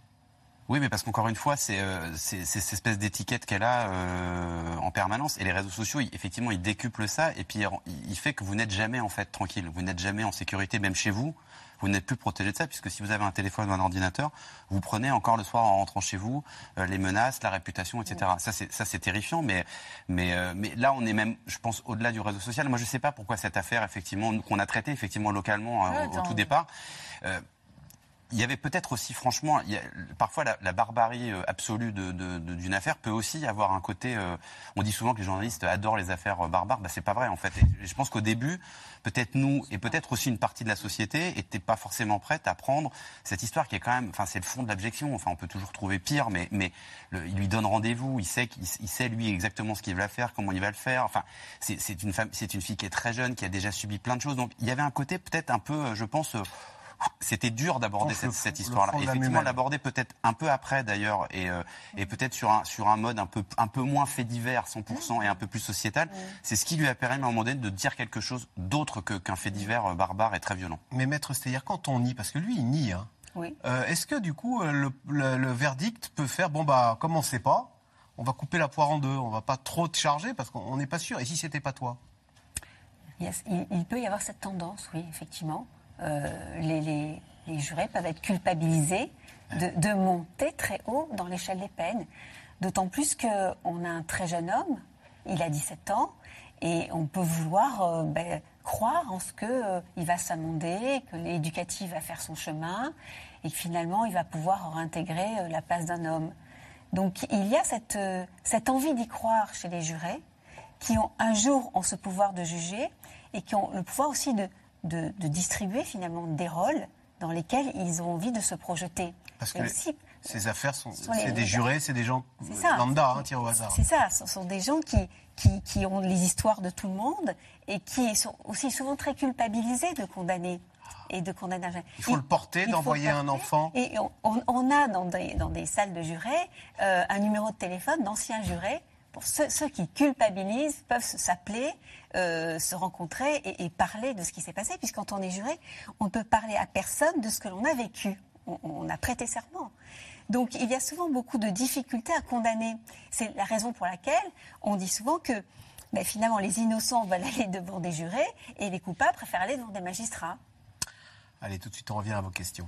Oui, mais parce qu'encore une fois, c'est euh, c'est- cette espèce d'étiquette qu'elle a euh, en permanence. Et les réseaux sociaux, ils- effectivement, ils décuplent ça. Et puis, il, fait que vous n'êtes jamais, en fait, tranquille. Vous n'êtes jamais en sécurité, même chez vous. Vous n'êtes plus protégé de ça, puisque si vous avez un téléphone ou un ordinateur, vous prenez encore le soir en rentrant chez vous euh, les menaces, la réputation, etc. Ça, c'est ça, c'est terrifiant. Mais, mais, euh, mais là, on est même, je pense, au-delà du réseau social. Moi, je ne sais pas pourquoi cette affaire, effectivement, qu'on a traitée effectivement localement euh, Ouais, au- au, tout départ. Il y avait peut-être aussi, franchement, il y a- parfois la, la barbarie euh, absolue d'une affaire peut aussi avoir un côté. euh, on dit souvent que les journalistes adorent les affaires euh, barbares. Bah, c'est pas vrai en fait. Et je pense qu'au début, peut-être nous et peut-être aussi une partie de la société était pas forcément prête à prendre cette histoire qui est quand même. Enfin, c'est le fond de l'abjection. Enfin, on peut toujours trouver pire, mais mais le- il lui donne rendez-vous. Il sait qu'il il sait lui exactement ce qu'il va faire, comment il va le faire. Enfin, c'est c'est une femme, c'est une fille qui est très jeune, qui a déjà subi plein de choses. Donc il y avait un côté peut-être un peu, euh, je pense. C'était dur d'aborder cette, histoire-là. Effectivement, l'aborder peut-être un peu après d'ailleurs, et, euh, et peut-être sur un, sur un mode un peu, un peu moins fait divers 100% et un peu plus sociétal. C'est ce qui lui a permis à un moment donné de dire quelque chose d'autre que- qu'un fait divers euh, barbare et très violent. Mais maître Steyer, quand on nie, parce que lui, il nie, hein, Oui. euh, est-ce que du coup, le, le- le verdict peut faire, bon, bah, comme on ne sait pas, on va couper la poire en deux, on va pas trop te charger parce qu'on on n'est pas sûr. Et si c'était pas toi? Yes, il, il peut y avoir cette tendance, oui, effectivement. Euh, les, les- les jurés peuvent être culpabilisés de, de monter très haut dans l'échelle des peines. D'autant plus qu'on a un très jeune homme, il a 17 ans, et on peut vouloir euh, ben, croire en ce qu'il va s'amender, que l'éducatif va faire son chemin, et que finalement il va pouvoir réintégrer euh, la place d'un homme. Donc il y a cette, euh, cette envie d'y croire chez les jurés, qui ont un jour ont ce pouvoir de juger et qui ont le pouvoir aussi de, de, de distribuer finalement des rôles dans lesquels ils ont envie de se projeter. Parce que aussi, ces affaires sont, c'est des jurés, c'est des gens ça. lambda, hein, tirés au hasard. c'est ça, ce sont des gens qui, qui, qui ont les histoires de tout le monde et qui sont aussi souvent très culpabilisés de condamner. Et de condamner. Il faut le porter, d'envoyer un enfant. Et on, a dans des, dans des salles de jurés euh, un numéro de téléphone d'anciens jurés. Pour ceux, ceux qui culpabilisent peuvent s'appeler, euh, se rencontrer et, parler de ce qui s'est passé. Puisque quand on est juré, on ne peut parler à personne de ce que l'on a vécu. On, on a prêté serment. Donc il y a souvent beaucoup de difficultés à condamner. C'est la raison pour laquelle on dit souvent que ben, finalement les innocents veulent aller devant des jurés et les coupables préfèrent aller devant des magistrats. Allez, tout de suite, on revient à vos questions.